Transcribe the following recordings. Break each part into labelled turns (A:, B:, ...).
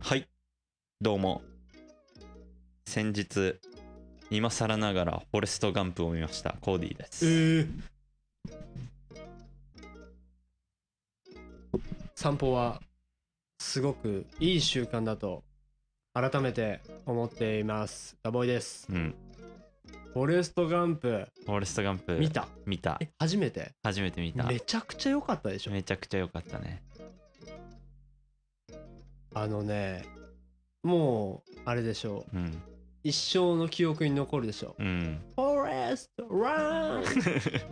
A: はい。どうも。先日今更ながらフォレストガンプを見ました。コーディです、
B: え散歩はすごくいい習慣だと改めて思っています。ダボイです。
A: うん。
B: フォレストガンプ。
A: フォレストガンプ
B: 見た？
A: 見た。
B: え初めて？
A: 初めて見た。
B: めちゃくちゃ良かったでしょ？
A: めちゃくちゃ良かったね
B: あのねもうあれでしょう。
A: うん。
B: 一生の記憶に残るでしょ
A: う。ん。
B: フォレストラン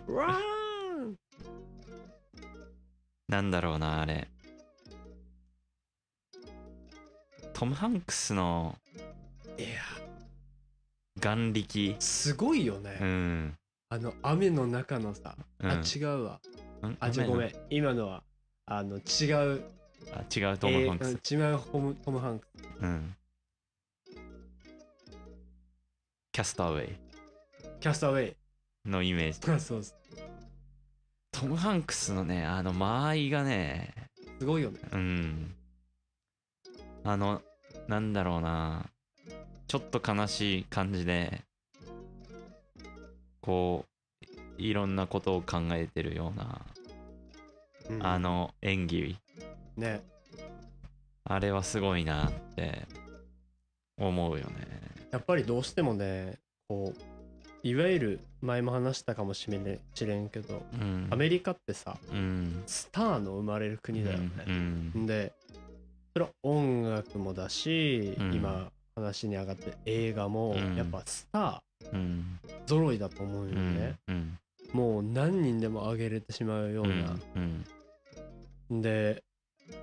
B: ラン
A: なんだろうなあれ。トム・ハンクスの
B: いや。
A: 眼力。
B: すごいよね、
A: うん。
B: あの雨の中のさ、
A: うん。
B: あ違うわ。
A: ん
B: あじゃごめん。今のはあの違う
A: あ違うトム・ハンクス、
B: えーうん違うトムトムハンクス。
A: うん。
B: Cast AwayCast Away
A: のイメージ。
B: そうそうす。
A: トム・ハンクスのねあの間合いがね
B: ごいよね。
A: うん。あのなんだろうな。ちょっと悲しい感じでこういろんなことを考えてるような、
B: うん。
A: あの演技
B: ね。
A: あれはすごいなって思うよね。
B: やっぱりどうしてもねこういわゆる前も話したかもしれんしれんけど
A: うん。
B: アメリカってさ
A: うん。
B: スターの生まれる国だよ
A: う
B: ね、
A: ん。
B: でそれは音楽もだし、
A: うん。
B: 今話に上がってる映画も
A: うん。
B: やっぱスタ
A: うん。
B: ー揃いだと思うよ
A: うん
B: ね、
A: うん。
B: もう何人でも挙げれてしまうよう
A: う
B: な、で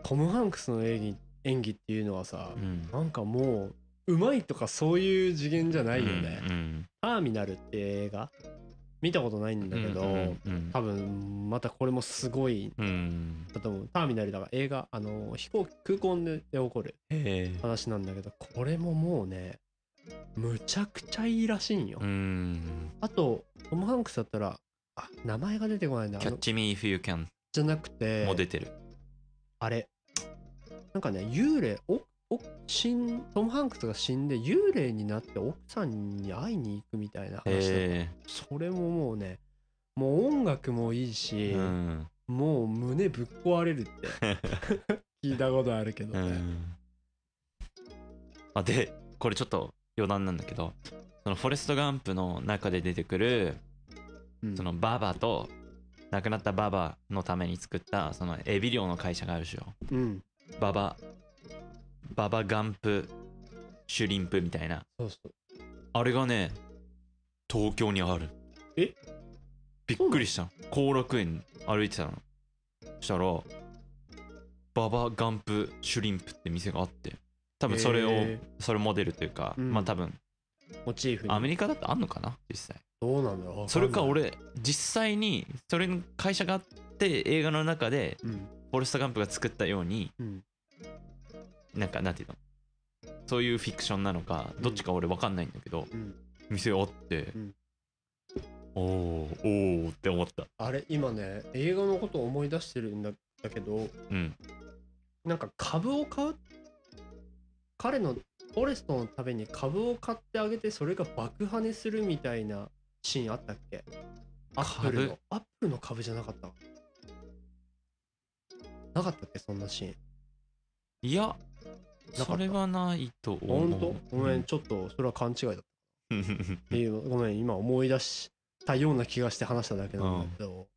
B: トム・ハンクスの演技演技っていうのはさ
A: う、ん。
B: なんかもううまいとかそういう次元じゃないよね、
A: うん
B: ターミナルって映画？見たことないんだけど、
A: うんうん
B: 多分またこれもすごい
A: うん。
B: だと思う。ターミナルだから映画あの飛行機空港で起こる話なんだけどこれももうねむちゃくちゃいいらしいんよ、
A: うん。
B: あとトム・ハンクスだったらあ名前が出てこないなあの
A: キャッチミー if you can
B: じゃなくて
A: も出てる
B: あれ。なんかね幽霊おお死んトム・ハンクスが死んで幽霊になって奥さんに会いに行くみたいな話だった。
A: へ
B: それももうねもう音楽もいいし
A: え、うん。
B: もう胸ぶっ壊れるって。聞いたことあるけどね、
A: うん。あでこれちょっと余談なんだけどそのフォレスト・ガンプの中で出てくる
B: うん。
A: そのババと亡くなったババのために作ったそのエビ漁の会社があるでしょ。
B: うん。
A: ババババガンプシュリンプみたいな。
B: そうそう。
A: あれがね東京にある。
B: え？
A: びっくりした。の後楽園歩いてたの。そしたらババガンプシュリンプって店があって。多分それを、
B: へ
A: それモデルというか、
B: うん。
A: まあ多分
B: モチーフに。
A: アメリカだとあんのかな？実際
B: どうなんだろう
A: それか俺実際にそれの会社があって映画の中で
B: うん。
A: フォレスト・ガンプが作ったように
B: うん。
A: なんかなんていうの？そういうフィクションなのかどっちか俺分かんないんだけど、
B: うん。
A: 店あって、
B: うん。
A: おーおーって思った。
B: あれ今ね映画のことを思い出してるんだだけど
A: うん。
B: なんか株を買う？彼のフォレストのために株を買ってあげてそれが爆跳ねするみたいなシーンあったっけ？アップルの。アップルの株じゃなかった？なかったっけ？そんなシーン。
A: いや
B: かった。
A: それはないと思う。
B: 本当？ごめんちょっとそれは勘違いだった。いいよごめん今思い出したような気がして話しただけなんだけど、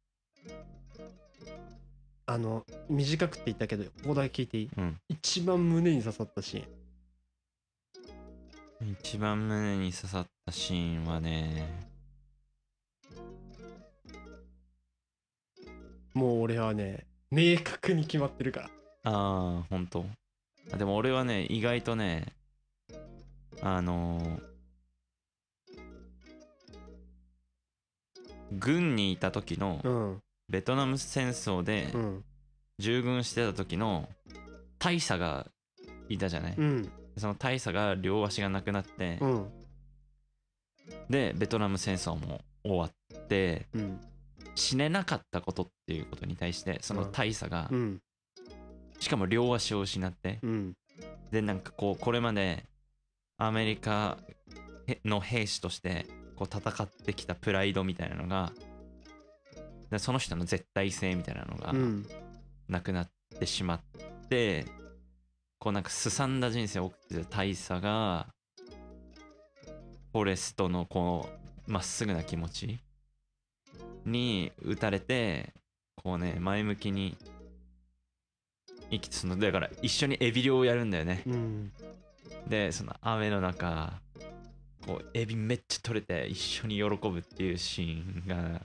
B: あの短くって言ったけどここだけ聞いていい、
A: うん。
B: 一番胸に刺さったシーン。
A: 一番胸に刺さったシーンはね
B: もう俺はね明確に決まってるから。
A: ああ本当あでも俺はね意外とねあのー軍にいた時の
B: うん。
A: ベトナム戦争で
B: うん。
A: 従軍してた時の大佐がいたじゃない、
B: うん。
A: その大佐が両足がなくなって、
B: うん。
A: でベトナム戦争も終わって
B: うん
A: 死ねなかったことっていうことに対してその大佐が
B: うん。
A: しかも両足を失って
B: うん。
A: でなんかこうこれまでアメリカの兵士としてこう戦ってきたプライドみたいなのがでその人の絶対性みたいなのが
B: うん。
A: なくなってしまって、こうなんかすさんだ人生を送ってた大佐がフォレストのこうまっすぐな気持ちに打たれてこうね前向きに生きてそのだから一緒にエビ漁をやるんだよね。
B: うん。
A: でその雨の中こうエビめっちゃ取れて一緒に喜ぶっていうシーンが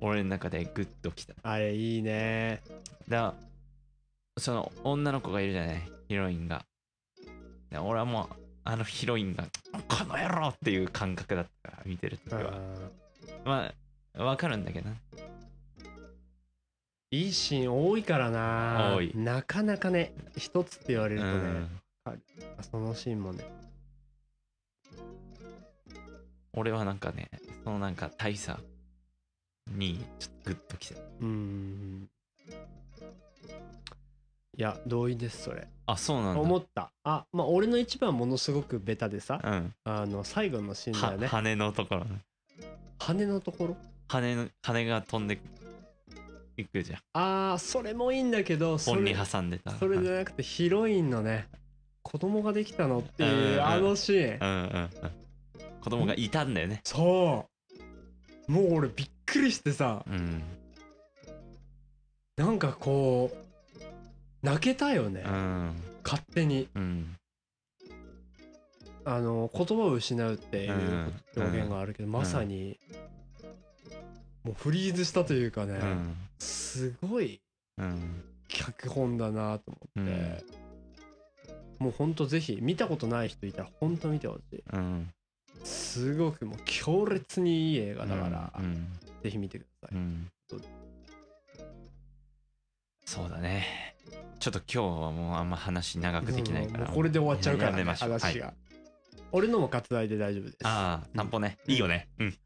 A: 俺の中でグッときた。
B: あれいいね。
A: だその女の子がいるじゃない？ヒロインが。で俺はもうあのヒロインが「この野郎!」っていう感覚だったから見てる時は。まあわかるんだけどな。い
B: いシーン多いからな。
A: 多い。
B: なかなかね一つって言われる
A: う
B: とね、
A: ん。
B: そのシーンもね。
A: 俺はなんかねそのなんか大佐にちょっとグッときて
B: うん。いや同意ですそれ。
A: あそうなんだ。
B: 思った。あまあ俺の一番ものすごくベタでさ
A: うん。
B: あの最後のシーンだ
A: は
B: よね。
A: 羽のところね。
B: 羽のところ？
A: 羽の羽が飛んでいくじゃん。
B: ああそれもいいんだけどそ
A: 本に
B: れ
A: 挟んでた。
B: それじゃなくてヒロインのね子供ができたのって
A: うん
B: いううん。あのシーン。
A: うんうんうん。子供がいたんだよね。
B: そう。もう俺びっくりしてさ。
A: うん。
B: なんかこう泣けたよね。
A: うん。
B: 勝手に。
A: うん。
B: あの言葉を失うっていう
A: うん。
B: 表現があるけど、まさにもうフリーズしたというかね、
A: うん。
B: すごい
A: うん
B: 脚本だなと思って、もうほんとぜひ見たことない人いたらほんと見てほしい。
A: うん。
B: すごくもう強烈にいい映画だから、
A: うん。
B: ぜひ見てください、
A: うん。そうだね。ちょっと今日はもうあんま話長くできないから
B: これで終わっちゃうから、ね、話が、
A: はい。
B: 俺のも割愛で大丈夫です。
A: ああ散歩ね。いいよね。うん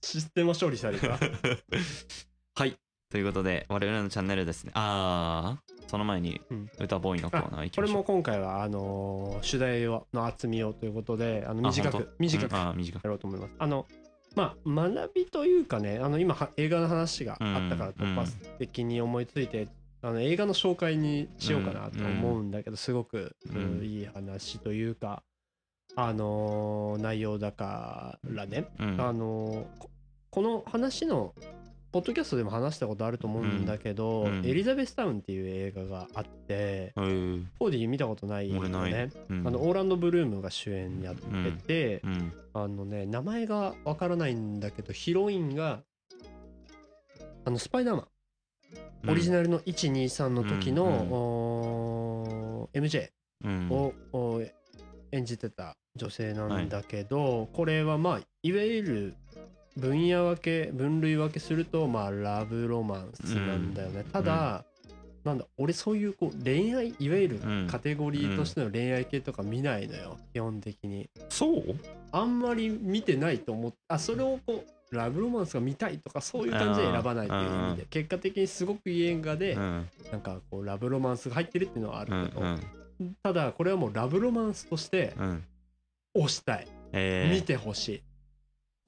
B: システム処理された。
A: はい。ということで我々のチャンネルですね。ああその前に
B: うん。
A: 歌ボーイのコーナー行きましょう。
B: これも今回はあのー主題をの厚みをということであの短く短くや
A: うん。あー短く。
B: ろうと思います。あのまあ学びというかねあの今は映画の話があったから
A: うん
B: 突発的に思いついて、あの映画の紹介にしようかなと思うんだけど、すごく、
A: うん。
B: うんいい話というかあのー内容だからね、
A: うん。
B: あのーここの話のポッドキャストでも話したことあると思うんだけど、
A: うん。うん。
B: エリザベスタウンっていう映画があって
A: えー。
B: フォーディ見たことないよね。
A: うん。
B: あのオーランド・ブルームが主演やってて、
A: うん。
B: あのね名前がわからないんだけどヒロインがあのスパイダーマン、オリジナルの123の時の、MJ
A: うん。
B: を、お演じてた女性なんだけど、これはまあいわゆる分野分け分類分けするとまあラブロマンスなんだよね、ただ、なんだ俺そういうこう恋愛いわゆる
A: うん。
B: カテゴリーとしての恋愛系とか見ないのよ、基本的に。
A: そう？
B: あんまり見てないと思ってあそれをこうラブロマンスが見たいとかそういう感じで選ばないという意味
A: うん。
B: で結果的にすごくいい映画で、
A: うん。
B: なんかこうラブロマンスが入ってるっていうのはある
A: うん
B: けど、
A: うん
B: ただこれはもうラブロマンスとして
A: うん。
B: 推したい、
A: えー。
B: 見てほしい。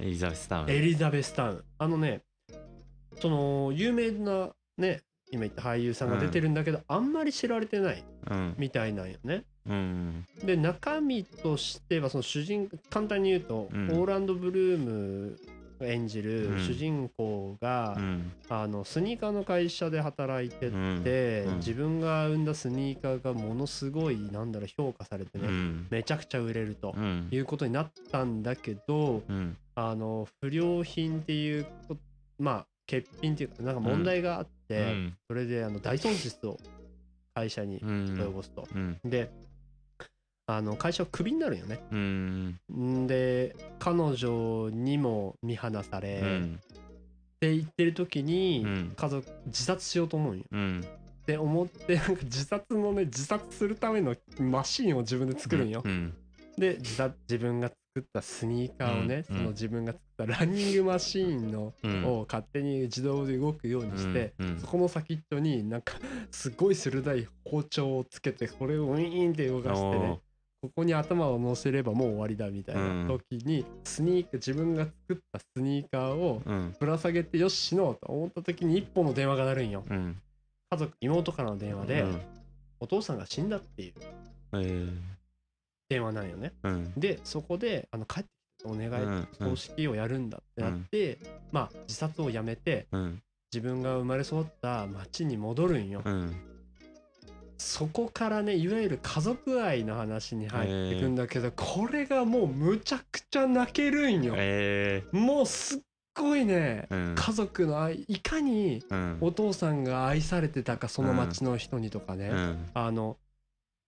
A: エリザベスタウン。
B: エリザベスタウン。あのねその有名なね今言った俳優さんが出てるんだけど、あんまり知られてない
A: うん。
B: みたいなんよね。
A: うん。
B: で中身としてはその主人簡単に言うと、
A: うん。
B: オーランド・ブルームが演じる
A: うん。
B: 主人公が、
A: うん。
B: あのスニーカーの会社で働いてて、
A: うん。うん。
B: 自分が生んだスニーカーがものすごいなんだろう評価されてね、
A: うん。
B: めちゃくちゃ売れると
A: うん。
B: いうことになったんだけど
A: うん。
B: あの不良品っていうこまあ欠品っていうかなんか問題があって、
A: うん。
B: それであの大損失を会社に
A: うん。
B: 及ぼすと。
A: うん。
B: であの会社はクビになるよね。
A: うん。
B: んで彼女にも見放され、
A: うん。
B: って言ってる時に、
A: うん。
B: 家族自殺しようと思うんよ。
A: うん。
B: って思ってなんか自殺のね自殺するためのマシンを自分で作るんよ。
A: うん。
B: で自殺自分が作作ったスニーカーをね、
A: うん
B: その自分が作ったランニングマシーンの、
A: うん
B: を勝手に自動で動くようにして、そこの先っちょになんかすごい鋭い包丁をつけてこれをウィーンって動かしてねここに頭を乗せればもう終わりだみたいな時に、スニーカー自分が作ったスニーカーをぶら下げてよし死のうと思った時に一本の電話が鳴るんよ。
A: うん。
B: 家族妹からの電話で、
A: うん。
B: お父さんが死んだっていう
A: えー
B: 電話なんよね。
A: うん。
B: でそこであの帰ってきてお願い、
A: うん。
B: 葬式をやるんだってなって、まあ自殺をやめて
A: うん。
B: 自分が生まれ育った町に戻るんよ、
A: うん
B: そこからねいわゆる家族愛の話に入ってくんだけど、これがもうむちゃくちゃ泣けるんよ、
A: え
B: もうすっごいね、
A: ーうん。
B: 家族の愛いかに
A: うん。
B: お父さんが愛されてたかその町の人にとかね、
A: うん。
B: あの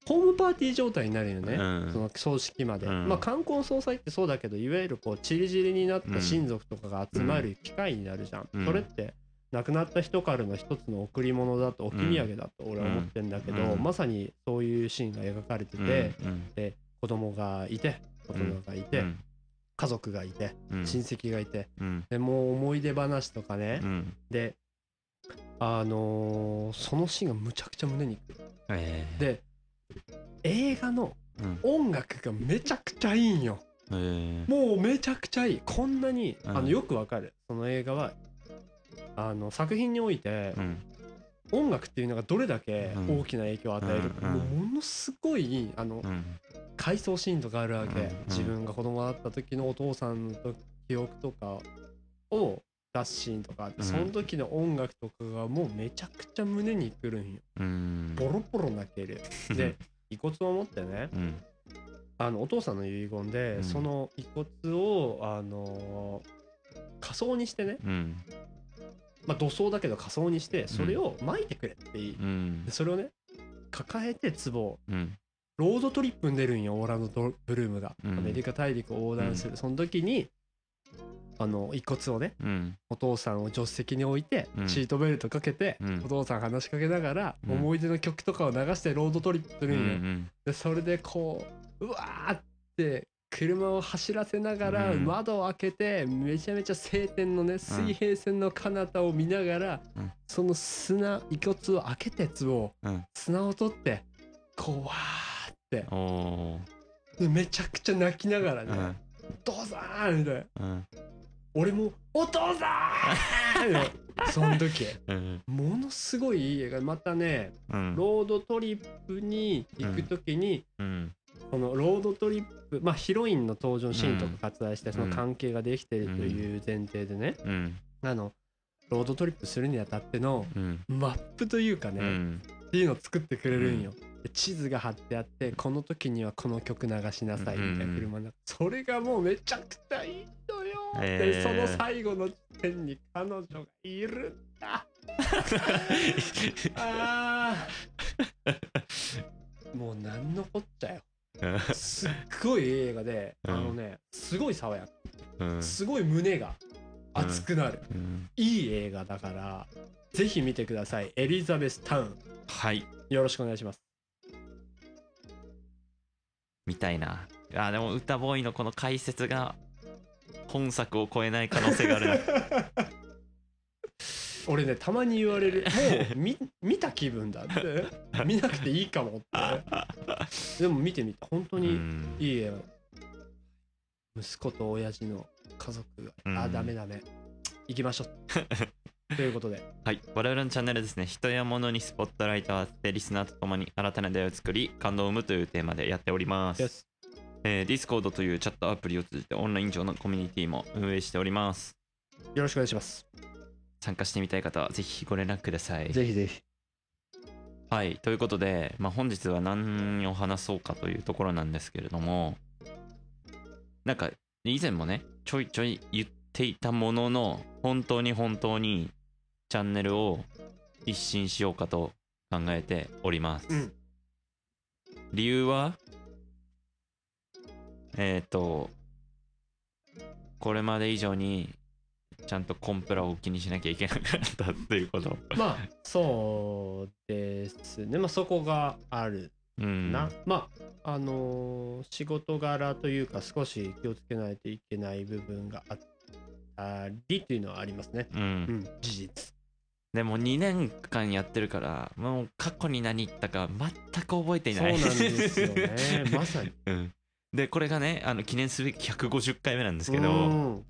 B: ホームパーティー状態になるよね、
A: うん。
B: その葬式まで、
A: うん。
B: まあ冠婚葬祭ってそうだけどいわゆるこうチリチリになった親族とかが集まる機会になるじゃん。それって亡くなった人からの一つの贈り物だとお土産だと俺は思ってんだけど、
A: うん。
B: まさにそういうシーンが描かれてて、
A: うん。
B: で子供がいて大人がいて、
A: うん。
B: 家族がいて
A: うん。
B: 親戚がいて
A: うん。
B: でもう思い出話とかね、
A: うん。
B: であのーそのシーンがむちゃくちゃ胸にくる。
A: えー
B: で映画の
A: うん。
B: 音楽がめちゃくちゃいいんよ。
A: えー
B: もうめちゃくちゃいい。こんなに、
A: うん。
B: あのよくわかる。その映画はあの作品において
A: うん。
B: 音楽っていうのがどれだけ
A: うん。
B: 大きな影響を与えるか、もうものすごいあの
A: うん。
B: 回想シーンとかあるわけ、
A: うん。
B: 自分が子供だった時のお父さんの記憶とかを出すシーンとかあって、
A: うん。
B: その時の音楽とかがもうめちゃくちゃ胸にくるんよ。
A: うん。
B: ボロボロ泣ける。で遺骨を持ってね
A: うん。
B: あのお父さんの遺言で、
A: うん。
B: その遺骨をあの仮装にしてね、
A: うん
B: まあ、土葬だけど仮装にしてそれを撒いてくれっていい、
A: うん。
B: でそれをね抱えて壺を
A: うん。
B: ロードトリップに出るんよオーランドド・ブルームが、
A: うん。
B: アメリカ大陸を横断する、その時にあの遺骨をね
A: うん。
B: お父さんを助手席に置いて、
A: うん。
B: シートベルトかけて、
A: うん。
B: お父さん話しかけながら、
A: うん。
B: 思い出の曲とかを流してロードトリップす
A: う
B: るんよ、
A: ん。
B: でそれでこううわーって車を走らせながら
A: うん。
B: 窓を開けてめちゃめちゃ晴天のね水平線の彼方を見ながら、
A: うん。
B: その砂遺骨を開けたやつを
A: うん。
B: 砂を取ってこうわーって。
A: おー。
B: でめちゃくちゃ泣きながらね
A: うん「
B: お父さん!」みたいな。
A: うん。
B: 俺も「お父さん! 」よその時。
A: うん。
B: ものすごいいい映画。またね
A: うん。
B: ロードトリップに行く時に、
A: うん
B: このロードトリップまあヒロインの登場シーンとか割愛してその関係ができてるという前提でね、
A: うん。
B: あのロードトリップするにあたっての
A: うん。
B: マップというかね、
A: うん。
B: っていうのを作ってくれるんよ。で地図が貼ってあってこの時にはこの曲流しなさいみたいな
A: うん。
B: 車の中。それがもうめちゃくちゃいいのよ、
A: へー。
B: でその最後の地点に彼女がいるんだ。あー。もうなんのこっちゃよすっごい映画で、
A: うん。
B: あのねすごい爽やか
A: うん。
B: すごい胸が熱くなる、
A: うん。
B: いい映画だからぜひ見てください。エリザベスタウン。
A: はい。
B: よろしくお願いします。
A: みたいな。あでも歌ボーイのこの解説が本作を超えない可能性があるな
B: 俺ねたまに言われる。もう見見た気分だって。見なくていいかもって。でも見てみた本当
A: う
B: に
A: ん。
B: いい映画息子と親父の家族が、
A: うん。
B: あダメダメ。行きましょう。ということで。
A: はい、我々のチャンネルですね、人や物にスポットライトを当ててリスナーと共に新たな出会いを作り、感動を生むというテーマでやっております。
B: Yes
A: えー、Discord というチャットアプリを通じてオンライン上のコミュニティも運営しております。
B: よろしくお願いします
A: 参加してみたい方はぜひご連絡ください。
B: ぜひぜひ
A: はい、ということで、まあ、本日は何を話そうかというところなんですけれども、なんか以前もね、ちょいちょい言っていたものの、本当に本当にチャンネルを一新しようかと考えております。
B: うん
A: 理由は、えっ、と、これまで以上にちゃんとコンプラを気にしなきゃいけなかったっていうこと。
B: まあそうですねまあそこがある
A: うん
B: な、まああのー仕事柄というか少し気をつけないといけない部分があったりっていうのはありますね。
A: う
B: うんん、事実。
A: でも2年間やってるからもう過去に何言ったか全く覚えていない
B: そうなんですよね。まさに。
A: うん、でこれがねあの記念すべき150回目なんですけど、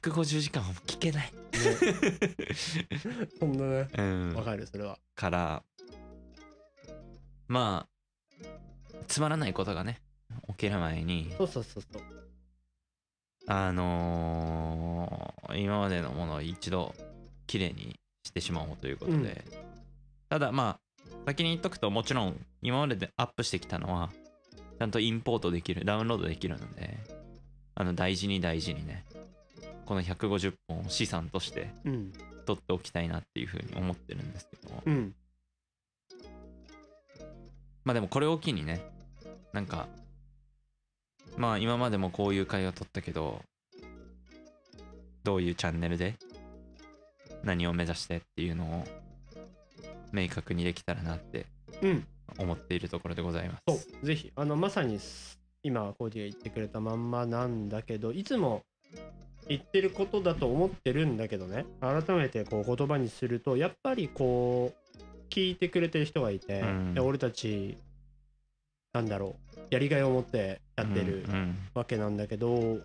A: 150時間は聞けない、
B: そんなね。
A: うん
B: わ、かる、それは。
A: からまあつまらないことがね起きる前に
B: そうそうそうそう。
A: あのー今までのものを一度きれいにしてしまおうということで、
B: うん
A: ただまあ先に言っとくともちろん今まででアップしてきたのはちゃんとインポートできるダウンロードできるのであの大事に大事にねこの150本を資産として
B: うん。
A: 取っておきたいなっていうふうに思ってるんですけど
B: うん。
A: まあでもこれを機にねなんかまあ今までもこういう会話取ったけどどういうチャンネルで何を目指してっていうのを明確にできたらなって
B: うん。
A: 思っているところでございます。
B: そう、ぜひ、あの、まさにす今、コーディが言ってくれたまんまなんだけど、いつも言ってることだと思ってるんだけどね、改めてこう言葉にすると、やっぱりこう、聞いてくれてる人がいて、
A: うん。
B: で俺たち、なんだろう、やりがいを持ってやってるわけなんだけど、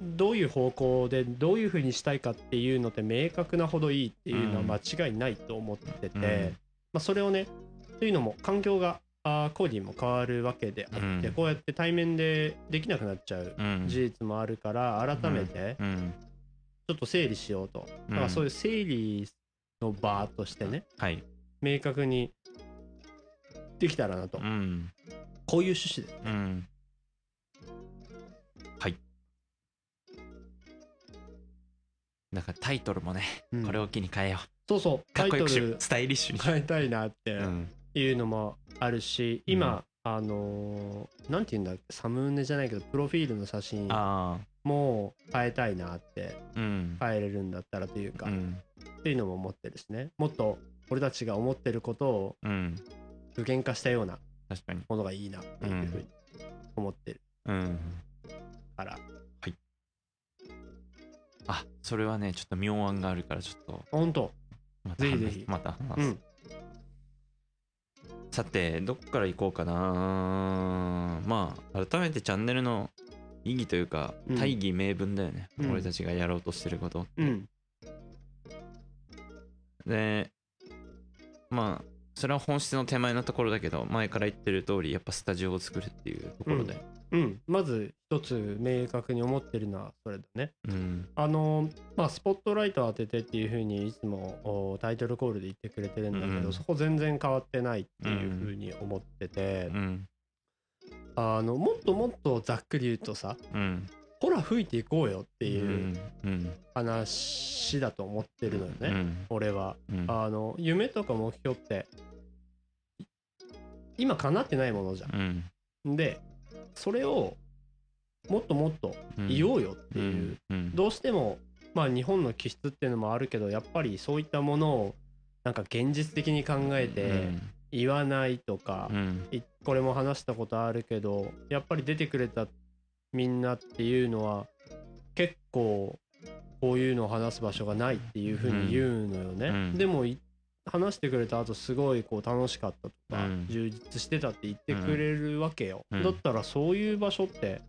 B: どういう方向でどういうふうにしたいかっていうのって明確なほどいいっていうのは間違いないと思ってて、
A: うん。
B: まあ、それをねというのも環境があーコーディも変わるわけであって、
A: うん。
B: こうやって対面でできなくなっちゃう
A: うん。
B: 事実もあるから改めて
A: うん。
B: ちょっと整理しようと、だからそういう整理の場としてね
A: はい、
B: 明確にできたらなと、
A: うん。
B: こういう趣旨で。
A: うん、はい。だからタイトルもね、
B: うん。
A: これを機に変えよ
B: そうそう。
A: うか
B: タイト
A: っこよくしよう。
B: ル
A: スタイリッシュに
B: 変えたいなって。
A: うん
B: いうのもあるし今、あのーなんて言うんだサムネじゃないけどプロフィールの写真
A: あ
B: も変えたいなって変えれるんだったらというか、っ
A: うん。
B: ていうのも思ってるしね。もっと俺たちが思ってることを
A: うん。
B: 具現化したようなものがいいなっていうふうに思ってる
A: うん。
B: から、
A: あそれはねちょっと妙案があるからちょっと。
B: ほんと
A: また話
B: ぜひぜひ。
A: また話す、
B: うん
A: さてどっから行こうかな。まあ改めてチャンネルの意義というか
B: うん。
A: 大義名分だよね、
B: うん。
A: 俺たちがやろうとしてること
B: うん。
A: でまあそれは本質の手前のところだけど前から言ってる通りやっぱスタジオを作るっていうところで
B: うん。まず一つ明確に思ってるのはそれだね。
A: うん。
B: あのまあスポットライトを当ててっていうふうにいつもおタイトルコールで言ってくれてるんだけど、
A: うん。
B: そこ全然変わってないっていうふうに思ってて、
A: うん。
B: あのもっともっとざっくり言うとさ
A: うん
B: ほら吹いていこうよって
A: う
B: いうん。話だと思ってるのよね、
A: うん。
B: 俺は。
A: うん。
B: あの夢とか目標って今叶ってないものじゃ
A: うん
B: ん。でそれをもっともっと言おうよっていう、
A: うん。
B: どうしてもまあ日本の気質っていうのもあるけどやっぱりそういったものをなんか現実的に考えて言わないとかこれも話したことあるけどやっぱり出てくれたみんなっていうのは結構こういうのを話す場所がないっていうふうに言うのよね、
A: うん。
B: でもい話してくれた後すごいこう楽しかったとか、
A: うん。
B: 充実してたって言ってくれるわけよ、
A: うん。
B: だったらそういう場所って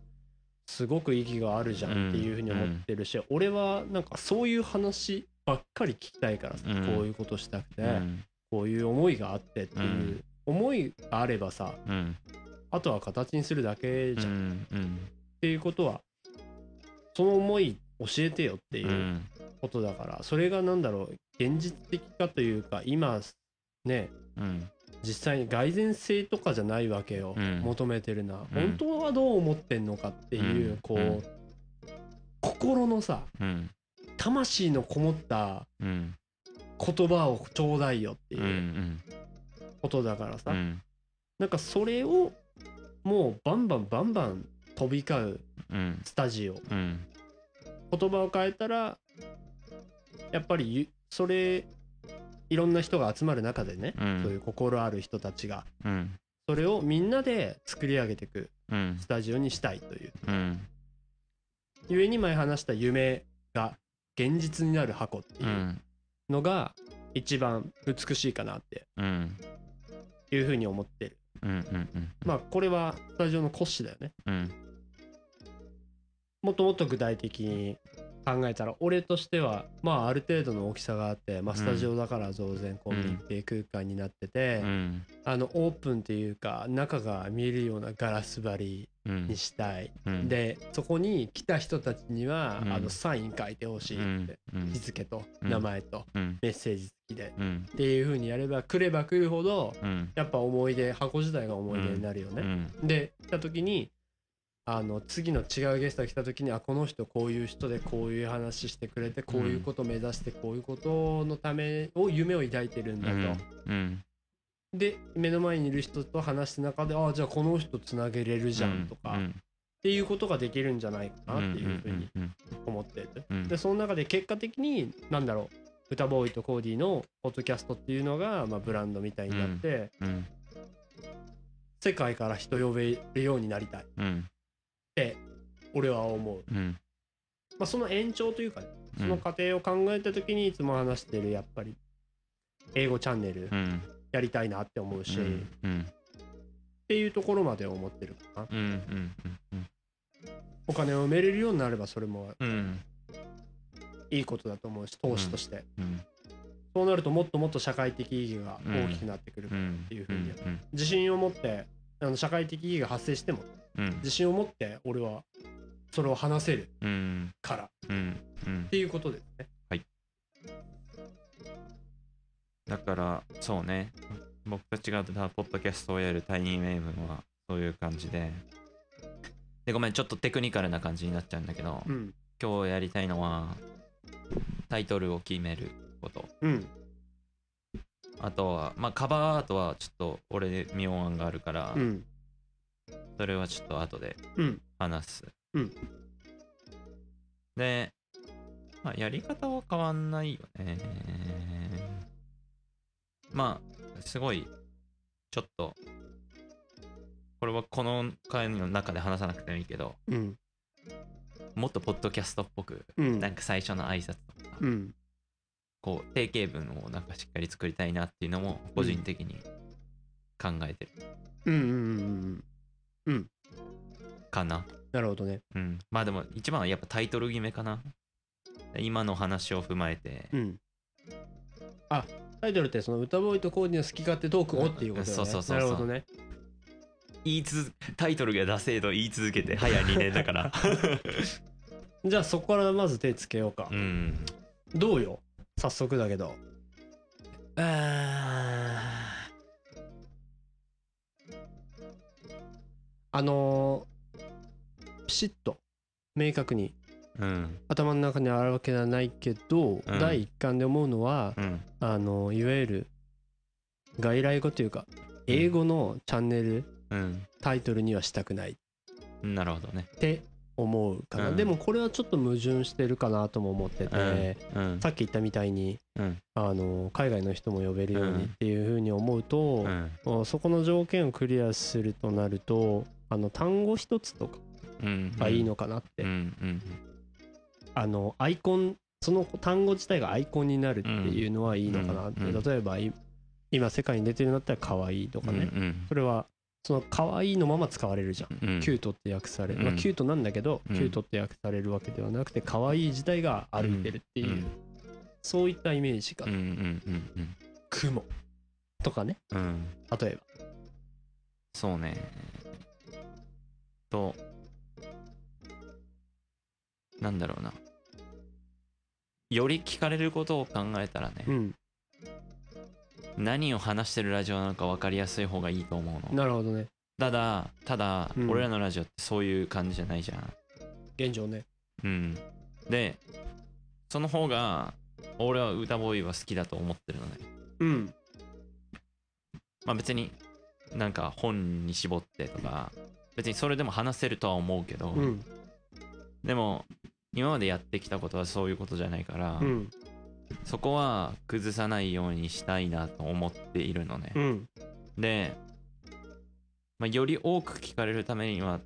B: すごく意義があるじゃんっていうふうに思ってるし、俺はなんかそういう話ばっかり聞きたいからさ、
A: うん。
B: こういうことしたくて、
A: うん。
B: こういう思いがあってっていう、
A: うん。
B: 思いがあればさ
A: うん。
B: あとは形にするだけじゃん、っていうことはその思い教えてよっていううん。ことだから、それがなんだろう現実的かというか今ね
A: うん。
B: 実際に蓋然性とかじゃないわけよ、
A: うん。
B: 求めてるな、
A: うん。
B: 本当はどう思ってんのかっていう、
A: うん。
B: こう、
A: うん。
B: 心のさ
A: うん。
B: 魂のこもった
A: うん。
B: 言葉をちょうだいよって
A: うん
B: いううん。ことだからさ、
A: うん。
B: なんかそれをもうバンバンバンバン飛び交う
A: うん。
B: スタジオ。
A: うん
B: 言葉を変えたらやっぱりゆそれいろんな人が集まる中でね、
A: うん。
B: そういう心ある人たちが
A: うん。
B: それをみんなで作り上げていく
A: うん。
B: スタジオにしたいという。
A: うん。
B: ゆえに前話した夢が現実になる箱って
A: う
B: いうん。のが一番美しいかなって
A: うん。
B: いうふうに思ってる。まあこれはスタジオの骨子だよね。
A: うん
B: もっともっと具体的に考えたら俺としてはまあある程度の大きさがあって、まあ、スタジオだから当然こう
A: うん
B: 密閉空間になってて、
A: うん。
B: あのオープンっていうか中が見えるようなガラス張り
A: うん
B: にしたい、
A: うん。
B: でそこに来た人たちには、
A: うん。
B: あのサイン書いてほしいって、
A: うん。
B: 日付と
A: うん。
B: 名前と
A: うん。
B: メッセージ付きで、
A: うん。
B: っていう風にやれば来れば来るほど
A: うん。
B: やっぱ思い出箱自体が思い出になるよね。
A: うん。
B: で来た時にあの次の違うゲストが来た時にあこの人こういう人でこういう話してくれてこういうことを目指してこういうことのためを夢を抱いてるんだと。
A: うん。
B: で目の前にいる人と話した中でああじゃあこの人つなげれるじゃんとか、っ
A: うん。
B: ていうことができるんじゃないかなっていうふうに
A: うん。
B: 思ってる。
A: うん。
B: でその中で結果的に何だろう歌ボーイとコーディのポッドキャストっていうのが、まあ、ブランドみたいになって、
A: うん。
B: 世界から人呼べるようになりたいっ
A: うん
B: て俺は思う。
A: うん。
B: まあ、その延長というかね、
A: うん。
B: その過程を考えた時にいつも話してるやっぱり英語チャンネル
A: うん。
B: やりたいなって思うし、っ
A: うん。うん。
B: ていうところまで思ってるかな。
A: うん。
B: お金を埋めれるようになればそれも
A: うん。
B: いいことだと思うし投資として、
A: うん。
B: そうなるともっともっと社会的意義が大きくなってくるっていうふうに
A: うん。
B: 自信を持ってあの社会的意義が発生しても
A: うん
B: 自信を持って俺はそれを話せる
A: うん。
B: から。っていうことですね。
A: だからそうね。僕たちがポッドキャストをやるタイニーメイブンはそういう感じで。でごめんちょっとテクニカルな感じになっちゃうんだけど、
B: うん。
A: 今日やりたいのはタイトルを決めること。
B: うん。
A: あとはまあカバーアートはちょっと俺で妙案があるから、
B: うん
A: それはちょっと後で
B: うん。
A: 話す、
B: うん。
A: で、まあ、やり方は変わんないよね。まあすごいちょっとこれはこの会の中で話さなくてもいいけど
B: うん。
A: もっとポッドキャストっぽく
B: うん。
A: なんか最初の挨拶とか、
B: うん。
A: こう定型文をなんかしっかり作りたいなっていうのも個人的に考えてる。
B: うんうんうんうん
A: かな。
B: なるほどね。
A: うん。まあでも一番はやっぱタイトル決めかな。今の話を踏まえて。
B: うん。あタイトルってその歌ボーイとコーディの好き勝手トークをっていうことだよね。
A: そうそうそうそう。
B: なるほどね。
A: 言い続タイトルがダセえと言い続けて早2年だから。
B: じゃあそこからまず手つけようか。
A: う。ん。
B: どうよ？早速だけど。
A: あ
B: あのーピシッと明確に
A: ーうん。
B: 頭の中にあるわけではないけど、
A: うん。
B: 第一感で思うのは、
A: うん。
B: あのいわゆる外来語というか英語のチャンネル
A: うん。
B: タイトルにはしたくない。っ
A: なるほどね。
B: て思うかな、
A: うん。
B: でもこれはちょっと矛盾してるかなとも思ってて、
A: うん。
B: さっき言ったみたいに
A: うん。
B: あの海外の人も呼べるよう
A: うん
B: にっていうふうに思うと、
A: うん。
B: そこの条件をクリアするとなるとあの単語一つとか
A: うん。
B: がいいのかなって、あのアイコンその単語自体がアイコンになるっていうのはいいのかなって、例えばい今世界に出てるんだったら可愛いとかね、
A: うん
B: それはその可愛いのまま使われるじゃん、
A: うん。
B: キュートって訳される、まあ、
A: うん
B: キュートなんだけど、
A: うん。
B: キュートって訳されるわけではなくて可愛い自体が歩いてるっていう、
A: うん。
B: そういったイメージが、雲とかね。例えば。
A: そうねとなんだろうな。より聞かれることを考えたらね、
B: うん。
A: 何を話してるラジオなのか分かりやすい方がいいと思うの。
B: なるほどね。
A: ただただ、
B: うん。
A: 俺らのラジオってそういう感じじゃないじゃん。
B: 現状ね。
A: うん。でその方が俺は歌ボーイは好きだと思ってるのね。
B: うん。
A: まあ別になんか本に絞ってとか別にそれでも話せるとは思うけど、
B: うん。
A: でも今までやってきたことはそういうことじゃないから、
B: うん。
A: そこは崩さないようにしたいなと思っているのね。
B: う。ん。
A: で、まあ、より多く聞かれるためには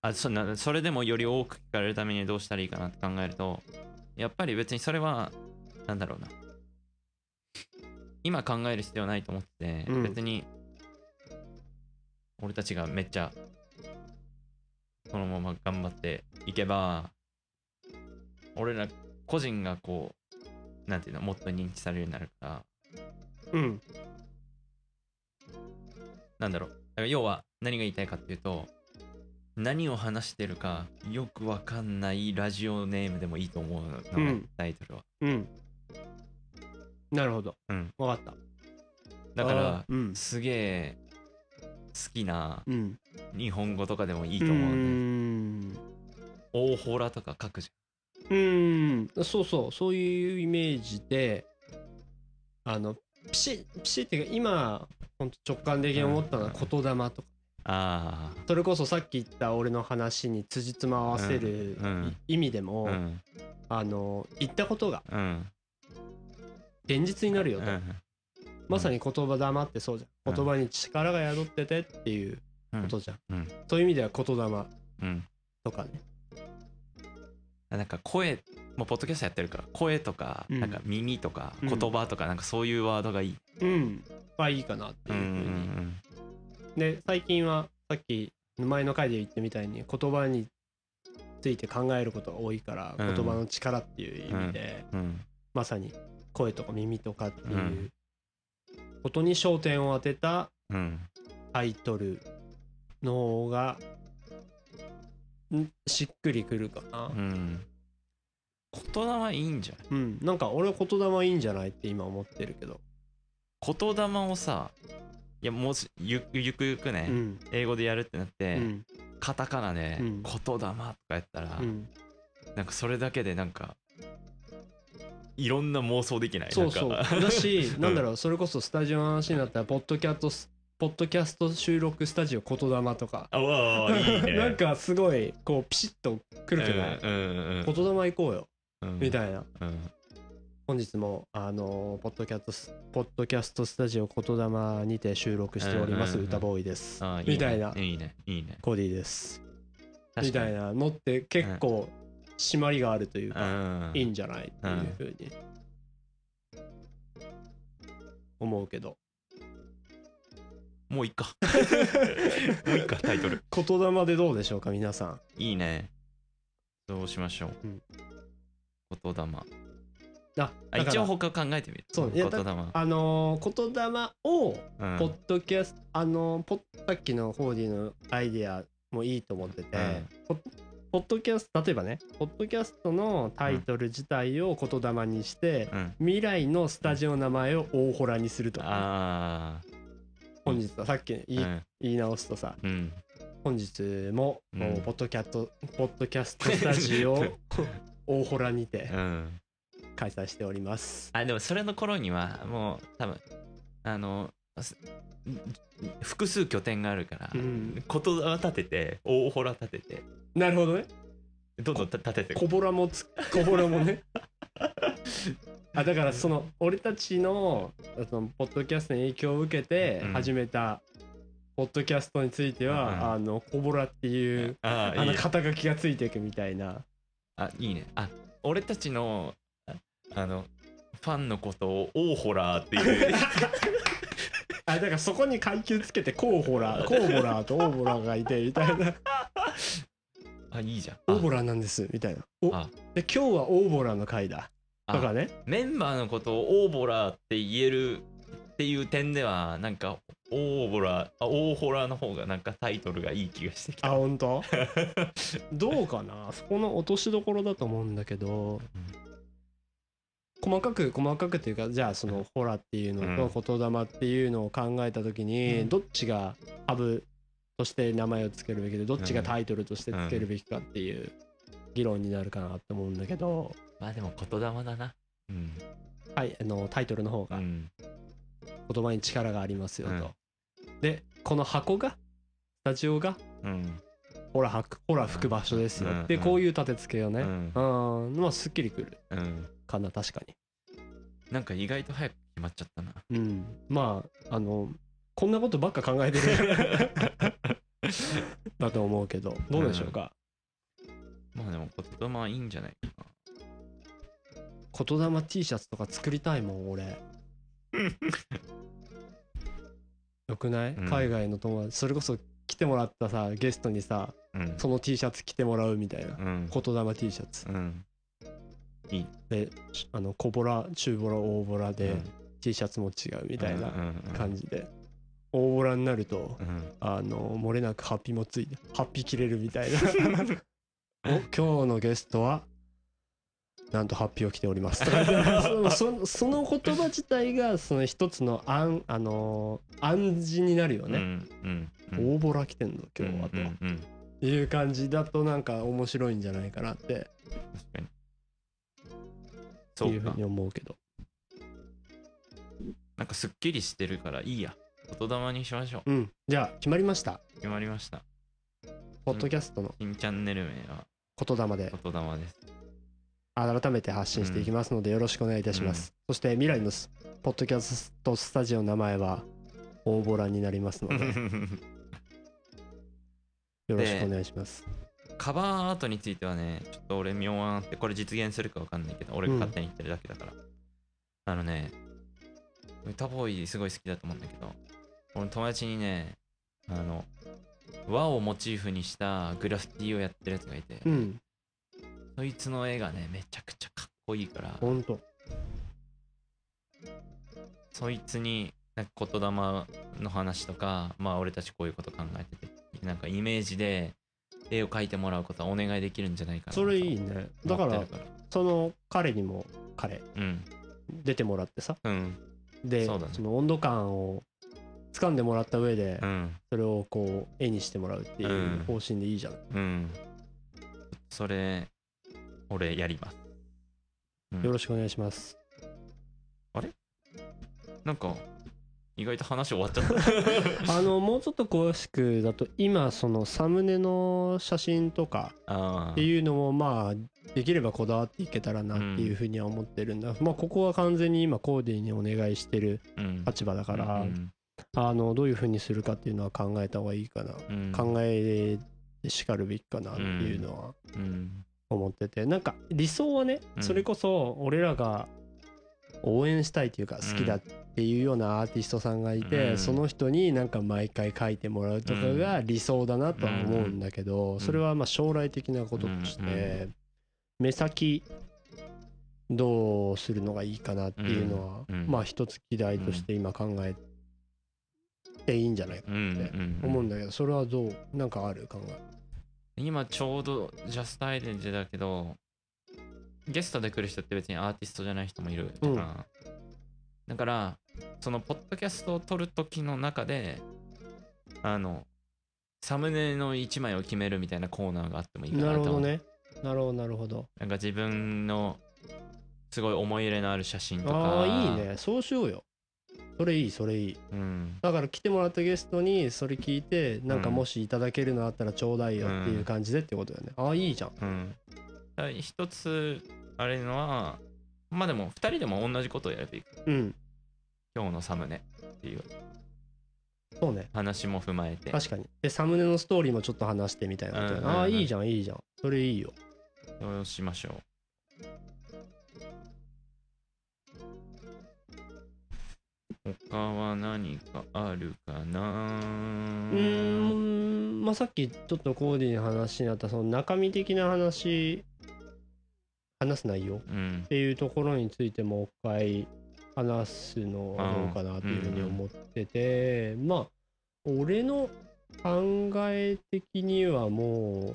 A: あそなそれでもより多く聞かれるためにはどうしたらいいかなって考えるとやっぱり別にそれはなんだろうな。今考える必要ないと思って、
B: うん。
A: 別に俺たちがめっちゃこのまま頑張っていけば俺ら個人がこうなんていうのもっと認知されるようになるから。
B: うん。
A: なんだろう。だから要は何が言いたいかっていうと何を話してるかよくわかんないラジオネームでもいいと思うのね、
B: うん。
A: タイトルは。
B: うん。なるほど。
A: うん。
B: わかった。
A: だから
B: うん。
A: すげえ好きな
B: うん。
A: 日本語とかでもいい
B: い
A: と思う
B: うん。
A: で大ホラとか書くじ
B: うん。そうそう。そういうイメージであのピシッピシッっていうか今ほんと直感的に思ったのは
A: うん
B: 言霊とか。
A: ゃんあ
B: それこそさっき言った俺の話に辻褄を合わせる意味で
A: あ
B: も、
A: うん。
B: あの言ったことが
A: うん。
B: 現実になるよと、
A: うん
B: まさに言葉霊ってそうじゃん。
A: うん。
B: 言葉に力が宿っててっていうことじゃん、
A: うん。
B: そういう意味では言霊
A: うん。
B: とかね。
A: なんか声もうポッドキャストやってるから声とか、
B: うん。
A: なんか耳とか
B: うん
A: 言葉とかなんかそういうワードがいい、
B: うん。はいいかなって
A: うんう
B: いうふうに、
A: ん。
B: で最近はさっき前の回で言ってみたいに言葉について考えることが多いから、
A: うん。
B: 言葉の力っていう意味で、
A: うん。うん。
B: まさに声とか耳とかっていう
A: うん
B: ことに焦点を当てた
A: うん。
B: タイトルの方がんしっくりくるかな。
A: うん。言霊いいんじゃない？
B: うん、なんか俺は言霊いいんじゃないって今思ってるけど。
A: 言霊をさいやもうしゆゆくゆくね、
B: うん。
A: 英語でやるってなって、
B: うん。
A: カタカナで
B: うん。
A: 言霊とかやったら、
B: うん。
A: なんかそれだけでなんかいろんな妄想できない。
B: そうそう。だし なんだろうそれこそスタジオの話になったらポッドキャストスポッドキャスト収録スタジオ言霊とか。
A: あわあいいね。
B: なんかすごいこうピシッとくるくない、
A: うんうんうん。
B: 言霊行こうよ。
A: うん。
B: みたいな。
A: うん。
B: 本日もあのポッドキャストポッドキャストスタジオ言霊にて収録しております
A: うんうんうん。
B: 歌ボーイです。
A: あいいね。
B: みたいな。い
A: いね。いいね。
B: コーディです。みたいなのって結構締まりがあるという
A: う
B: か
A: ん。
B: いいんじゃないっていうふうに。思うけど。
A: もういいか。もういいかタイトル。
B: 言霊でどうでしょうか皆さん。
A: いいね。どうしましょう、
B: うん。
A: 言霊。
B: あ
A: 一応他考えてみる。
B: そう
A: 言霊。
B: あのー言霊を
A: うん
B: ポッドキャスト、あのーポッさっきのホーディのアイディアもいいと思ってて、ポッポッドキャスト例えばねポッドキャストのタイトル自体を言霊にして、
A: うん。
B: 未来のスタジオの名前を大ホラにするとか、
A: あ
B: 本日はさっき言い,、
A: あうん。
B: 言い直すとさ
A: うん。
B: 本日も、ポッドキャストポッドキャストスタジオ 大ホラにて
A: うん。
B: 開催しております。
A: あでもそれの頃にはもう多分あのす複数拠点があるから、
B: うん。
A: 言霊立てて大ホラ立てて
B: なるほどね。
A: どんどんた立てて
B: 小ボラもつ小ボラもね。あだからその俺たちのそのポッドキャストに影響を受けて
A: うん。
B: 始めたポッドキャストについては、
A: うん
B: あの小ボラっていうあ
A: ああい
B: の肩書きがついていくみたいな。
A: あいいね。あ俺たちのああのファンのことを大ホラーっていう。
B: あだからそこに階級つけてコーホラーコーボラーとオーボラーがいてみたいな
A: あいいじゃん。
B: オーボ
A: あ
B: ラーなんですみたいな。お
A: あ
B: で今日はオーボラーの回だ。とかね。
A: メンバーのことを大ボラーって言えるっていう点ではなんか大ボラーあ大ホラーの方がなんかタイトルがいい気がしてきた。
B: あ本当？どうかな？そこの落としどころだと思うんだけど、細かく細かくっていうかじゃあそのホラーっていうのと言霊っていうのを考えた時に、
A: うん。
B: どっちがハブとして名前を付けるべきでどっちがタイトルとして付けるべきかっていう議論になるかなって思うんだけど、
A: まあでも言霊だな。うん。
B: はい、あのタイトルの方が
A: うん。
B: 言葉に力がありますよと。でこの箱がスタジオが
A: うん。
B: ほら吐くほら吹く場所ですよ、
A: うん。
B: でこういう立て付けをね。
A: うん。
B: うん。まあすっきりくる
A: うん。
B: かな確かに。
A: なんか意外と早く決まっちゃったな。
B: うん。まああのこんなことばっか考えてる。だと思うけど。どうでしょうか、
A: まあでも言霊はいいんじゃないかな。
B: 言霊 T シャツとか作りたいもん俺。よくない、
A: うん。
B: 海外の友達それこそ来てもらったさゲストにさ
A: うん。
B: その T シャツ着てもらうみたいな。
A: うん。
B: 言霊 T シャツ。
A: うん。
B: であの小ボラ中ボラ大ボラで、
A: うん。
B: T シャツも違うみたいな感
A: じ
B: じで、大ボラになると
A: うん。
B: あの漏れなくハッピーもついてハッピー着れるみたいな。お今日のゲストはなんとハッピーを着ております。そそその言葉自体がその一つの暗あの暗示になるよね、
A: うんうん
B: 大ボラ着てんの今日はと、
A: うんうんうん。
B: いう感じだとなんか面白いんじゃないかなって。
A: 確かに。
B: いうふう
A: そうか
B: に思うけど。
A: なんかすっきりしてるからいいや言霊にしましょう。
B: うん。じゃあ決まりました。
A: 決まりました。
B: ポッドキャストの
A: 新チャンネル名は？
B: 言霊で。
A: 言霊です。
B: 改めて発信していきますのでよろしくお願いいたします、そして未来のスポッドキャストスタジオの名前は大ボラになりますの で。よろしくお願いします。
A: カバーアートについてはねちょっと俺妙案あってこれ実現するかわかんないけど俺が勝手に言ってるだけだから、あのね歌ボーイすごい好きだと思うんだけど俺の友達にねあの和をモチーフにしたグラフィティをやってるやつがいて、
B: うん。
A: そいつの絵がねめちゃくちゃかっこいいから
B: ほんと。
A: そいつになんか言霊の話とかまあ俺たちこういうこと考えててなんかイメージで絵を描いてもらうことはお願いできるんじゃないかな
B: それいい
A: と
B: ね。だから
A: 思ってる
B: その彼にも彼
A: うん。
B: 出てもらってさ。
A: うん
B: で
A: そね。
B: の温度感を掴んでもらった上で
A: うん。
B: それをこう絵にしてもらうっていう方針でいいじゃん、
A: うん。それ俺やります。うん。
B: よろしくお願いします。
A: なんか意外と話終わっちゃった。
B: あのもうちょっと詳しくだと今そのサムネの写真とか
A: あ
B: っていうのもまあできればこだわっていけたらなっていうふうには思ってるんだ、まあここは完全に今コーディにお願いしてる立場だから、
A: うん
B: あのどういうふうにするかっていうのは考えた方がいいかな、
A: うん。
B: 考えてしかるべきかなっていうのは
A: うん。
B: 思ってて。なんか理想はね
A: うん。
B: それこそ俺らが応援したいというか好きだっていうようなアーティストさんがいて、
A: うん。
B: その人になんか毎回書いてもらうとかが理想だなとは思うんだけど、
A: ん。
B: それはまあ将来的なこととして、目先どうするのがいいかなっていうのは、まあ一つ議題として今考えていいんじゃないか
A: うん
B: って
A: うん
B: 思うんだけどそれはどうなんかある考え？
A: 今ちょうどジャストアイデンティだけどゲストで来る人って別にアーティストじゃない人もいるじゃん、
B: うん。
A: だからそのポッドキャストを撮る時の中であのサムネの1枚を決めるみたいなコーナーがあってもいいかな
B: な
A: と。思う
B: るほどね。なるほどなるほど。
A: なんか自分のすごい思い入れのある写真とか。
B: ああいいね。そうしようよ。それいいそれいい。
A: うん。
B: だから来てもらったゲストにそれ聞いてなんか
A: うん。
B: もしいただけるのあったらちょうだいよっていう感じでってことだよね、ああいいじゃん。
A: うん一つあれのはまあでも2人でも同じことをやればいい
B: うん。
A: 今日のサムネっていう。
B: そうね。
A: 話も踏まえて。
B: 確かに。でサムネのストーリーもちょっと話してみたいなことだよね
A: うんうんうん。
B: ああいいじゃんいいじゃん。それいいよ。
A: そうしましょう。他は何かあるかな？
B: うーんまあさっきちょっとコーディの話になったその中身的な話話す内容っ
A: うん。
B: ていうところについてもう一回話すのはどうかなというふうに思ってて、まあ俺の考え的にはもう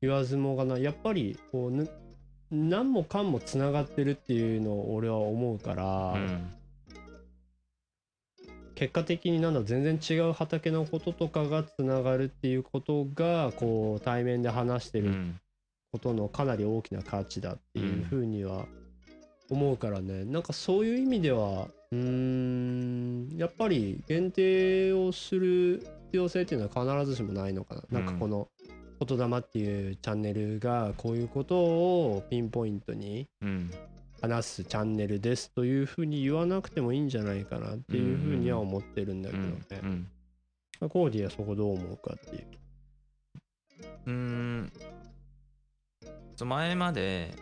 B: 言わずもがなやっぱりこうぬ何もかんもつながってるっていうのを俺は思うから、
A: うん
B: 結果的になんだ全然違う畑のこととかがつながるっていうことがこう対面で話してる
A: うん
B: ことのかなり大きな価値だっていうふうには思うからね。なんかそういう意味ではうーんやっぱり限定をする必要性っていうのは必ずしもないのかな、なんかこの言霊っていうチャンネルがこういうことをピンポイントに
A: うん。
B: 話すチャンネルですというふうに言わなくてもいいんじゃないかなっていうふうには思ってるんだけど
A: うん
B: ね
A: う。ん。
B: コーディはそこどう思うかっていう。
A: うーんそう前まで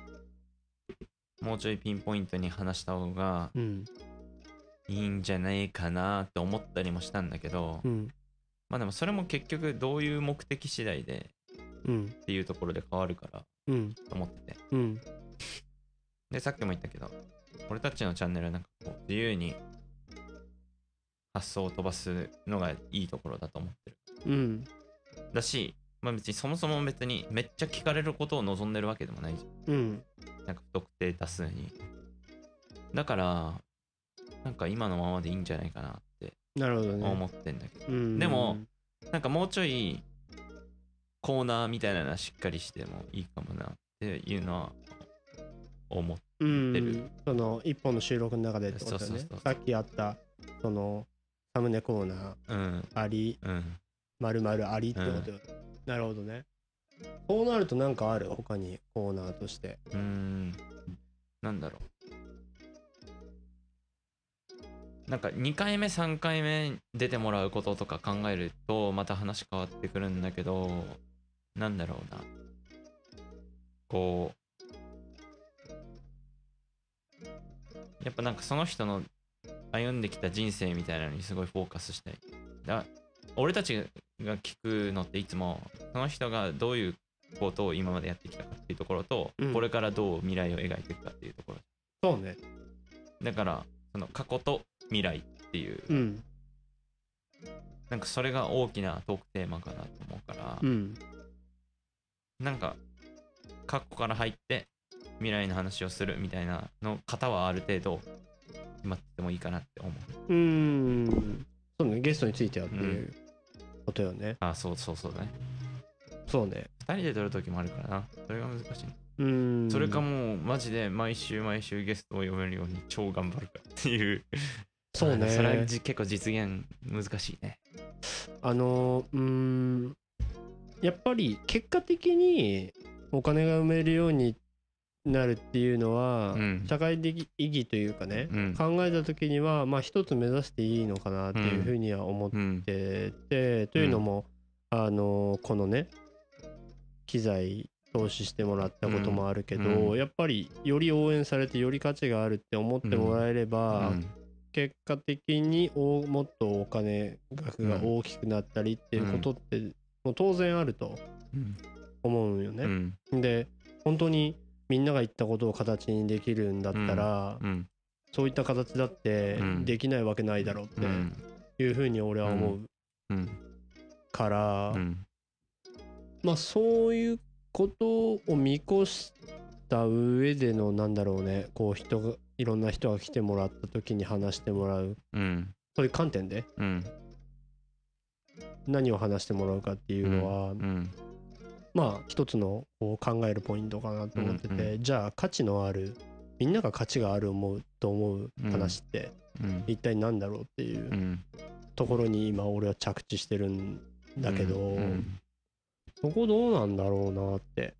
A: もうちょいピンポイントに話した方が
B: うん。
A: いいんじゃないかなって思ったりもしたんだけど、
B: うん。
A: まあでもそれも結局どういう目的次第で
B: うん。
A: っていうところで変わるから
B: うん。
A: と思ってて
B: うん。
A: でさっきも言ったけど俺たちのチャンネルはなんかこう自由に発想を飛ばすのがいいところだと思ってる
B: うん。
A: だしまあ別にそもそも別にめっちゃ聞かれることを望んでるわけでもないじゃん
B: うん。
A: なんか不特定多数に。だから、なんか今のままでいいんじゃないかなって
B: なるほどね。
A: 思ってんだけど、
B: うん。
A: でも、なんかもうちょいコーナーみたいなのはしっかりしてもいいかもなっていうのは思っ
B: うん
A: てる
B: その一本の収録の中でってことだよね
A: そうそうそう。
B: さっきあった、その、サムネコーナー
A: うん
B: あり、
A: うん
B: まるまるありってことよ、なるほどね。こうなるとなんかある？他にコーナーとして。
A: うーん。なんだろう。なんか2回目3回目出てもらうこととか考えるとまた話変わってくるんだけどなんだろうな。こうやっぱなんかその人の歩んできた人生みたいなのにすごいフォーカスしたい。だ俺たちが聞くのっていつもその人がどういうことを今までやってきたかっていうところと、
B: うん
A: これからどう未来を描いていくかっていうところ
B: そうね。
A: だからその過去と未来っていう
B: うん。
A: なんかそれが大きなトークテーマかなと思うから、
B: うん。
A: なんか過去から入って未来の話をするみたいなの方はある程度決まってもいいかなって思う
B: うーん。そうね。ゲストについてはっていうことよね。
A: あそうそうそうだね
B: そうね。
A: 2人で撮る時もあるからなそれが難しい、
B: うーん。
A: それかもうマジで毎週毎週ゲストを呼べるように超頑張るかっていう
B: そうね。
A: それはじ結構実現難しいね
B: あのうーんやっぱり結果的にお金が埋めるようになるっていうのは、
A: うん。
B: 社会的意義というかね、
A: うん。
B: 考えた時にはまあ一つ目指していいのかなっていうふうには思っ
A: うん。
B: てて、というのも、あのこのね機材投資してもらったこともあるけど、
A: うん。
B: やっぱりより応援されてより価値があるって思ってもらえれば、
A: うん。
B: 結果的におもっとお金額が大きくなったりっていうことってもう当然あると
A: うん。
B: 思うよね。
A: うん。
B: で本当にみんなが言ったことを形にできるんだったら、
A: うん。
B: そういった形だって
A: うん。
B: できないわけないだろうっ
A: うん。
B: ていうふうに俺は思う
A: うん。
B: から、
A: うん。
B: まあそういうことを見越した上でのなんだろうねこう人がいろんな人が来てもらった時に話してもらう
A: うん。
B: そういう観点で
A: うん。
B: 何を話してもらうかっていうのは、
A: うん
B: まあ一つのこう考えるポイントかなと思ってて、
A: うん
B: じゃあ価値のあるみんなが価値がある思うと思う話って
A: うん。
B: 一体何だろうっていううん。ところに今俺は着地してるんだけど、
A: うん。
B: そこどうなんだろうなって。